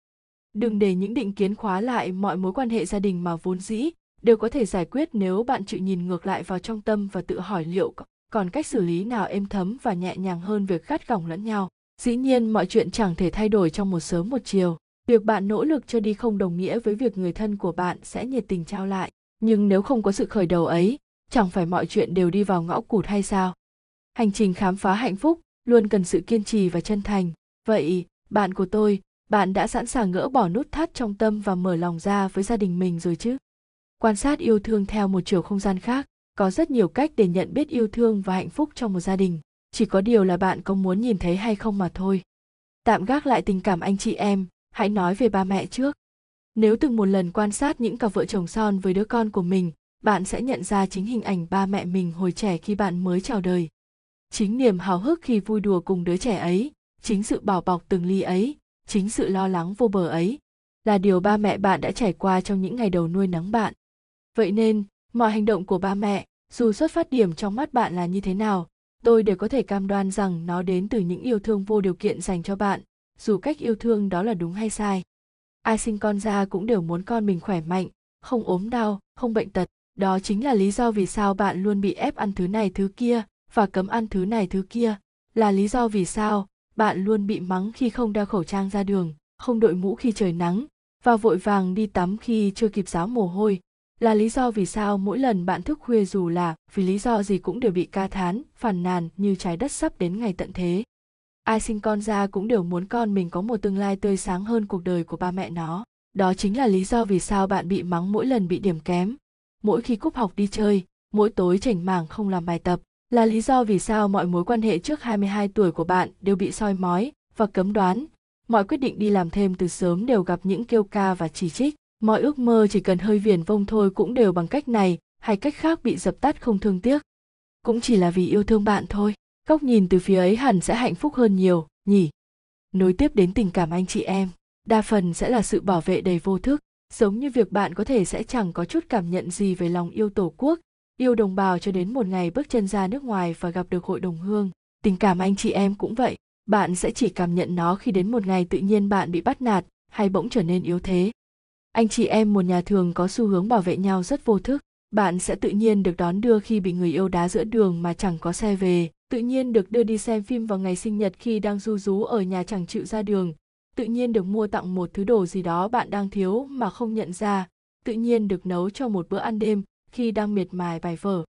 Đừng để những định kiến khóa lại mọi mối quan hệ gia đình mà vốn dĩ đều có thể giải quyết nếu bạn chịu nhìn ngược lại vào trong tâm và tự hỏi liệu còn cách xử lý nào êm thấm và nhẹ nhàng hơn việc gắt gỏng lẫn nhau. Dĩ nhiên, mọi chuyện chẳng thể thay đổi trong một sớm một chiều. Việc bạn nỗ lực cho đi không đồng nghĩa với việc người thân của bạn sẽ nhiệt tình trao lại. Nhưng nếu không có sự khởi đầu ấy, chẳng phải mọi chuyện đều đi vào ngõ cụt hay sao? Hành trình khám phá hạnh phúc luôn cần sự kiên trì và chân thành. Vậy, bạn của tôi bạn đã sẵn sàng gỡ bỏ nút thắt trong tâm và mở lòng ra với gia đình mình rồi chứ? Quan sát yêu thương theo một chiều không gian khác, có rất nhiều cách để nhận biết yêu thương và hạnh phúc trong một gia đình. Chỉ có điều là bạn có muốn nhìn thấy hay không mà thôi. Tạm gác lại tình cảm anh chị em, hãy nói về ba mẹ trước. Nếu từng một lần quan sát những cặp vợ chồng son với đứa con của mình, bạn sẽ nhận ra chính hình ảnh ba mẹ mình hồi trẻ khi bạn mới chào đời. Chính niềm hào hức khi vui đùa cùng đứa trẻ ấy, chính sự bảo bọc từng ly ấy chính sự lo lắng vô bờ ấy là điều ba mẹ bạn đã trải qua trong những ngày đầu nuôi nấng bạn. Vậy nên, mọi hành động của ba mẹ, dù xuất phát điểm trong mắt bạn là như thế nào, tôi đều có thể cam đoan rằng nó đến từ những yêu thương vô điều kiện dành cho bạn, dù cách yêu thương đó là đúng hay sai. Ai sinh con ra cũng đều muốn con mình khỏe mạnh, không ốm đau, không bệnh tật. Đó chính là lý do vì sao bạn luôn bị ép ăn thứ này thứ kia và cấm ăn thứ này thứ kia, là lý do vì sao bạn luôn bị mắng khi không đeo khẩu trang ra đường, không đội mũ khi trời nắng, và vội vàng đi tắm khi chưa kịp ráo mồ hôi. Là lý do vì sao mỗi lần bạn thức khuya dù là, vì lý do gì cũng đều bị ca thán, phàn nàn như trái đất sắp đến ngày tận thế. Ai sinh con ra cũng đều muốn con mình có một tương lai tươi sáng hơn cuộc đời của ba mẹ nó. Đó chính là lý do vì sao bạn bị mắng mỗi lần bị điểm kém. Mỗi khi cúp học đi chơi, mỗi tối chảnh mảng không làm bài tập là lý do vì sao mọi mối quan hệ trước 22 tuổi của bạn đều bị soi mói và cấm đoán. Mọi quyết định đi làm thêm từ sớm đều gặp những kêu ca và chỉ trích. Mọi ước mơ chỉ cần hơi viền vông thôi cũng đều bằng cách này hay cách khác bị dập tắt không thương tiếc. Cũng chỉ là vì yêu thương bạn thôi. Góc nhìn từ phía ấy hẳn sẽ hạnh phúc hơn nhiều, nhỉ? Nối tiếp đến tình cảm anh chị em, đa phần sẽ là sự bảo vệ đầy vô thức, giống như việc bạn có thể sẽ chẳng có chút cảm nhận gì về lòng yêu tổ quốc, yêu đồng bào cho đến một ngày bước chân ra nước ngoài và gặp được hội đồng hương. Tình cảm anh chị em cũng vậy. Bạn sẽ chỉ cảm nhận nó khi đến một ngày tự nhiên bạn bị bắt nạt hay bỗng trở nên yếu thế. Anh chị em một nhà thường có xu hướng bảo vệ nhau rất vô thức. Bạn sẽ tự nhiên được đón đưa khi bị người yêu đá giữa đường mà chẳng có xe về. Tự nhiên được đưa đi xem phim vào ngày sinh nhật khi đang du rú ở nhà chẳng chịu ra đường. Tự nhiên được mua tặng một thứ đồ gì đó bạn đang thiếu mà không nhận ra. Tự nhiên được nấu cho một bữa ăn đêm khi đang miệt mài bài vở.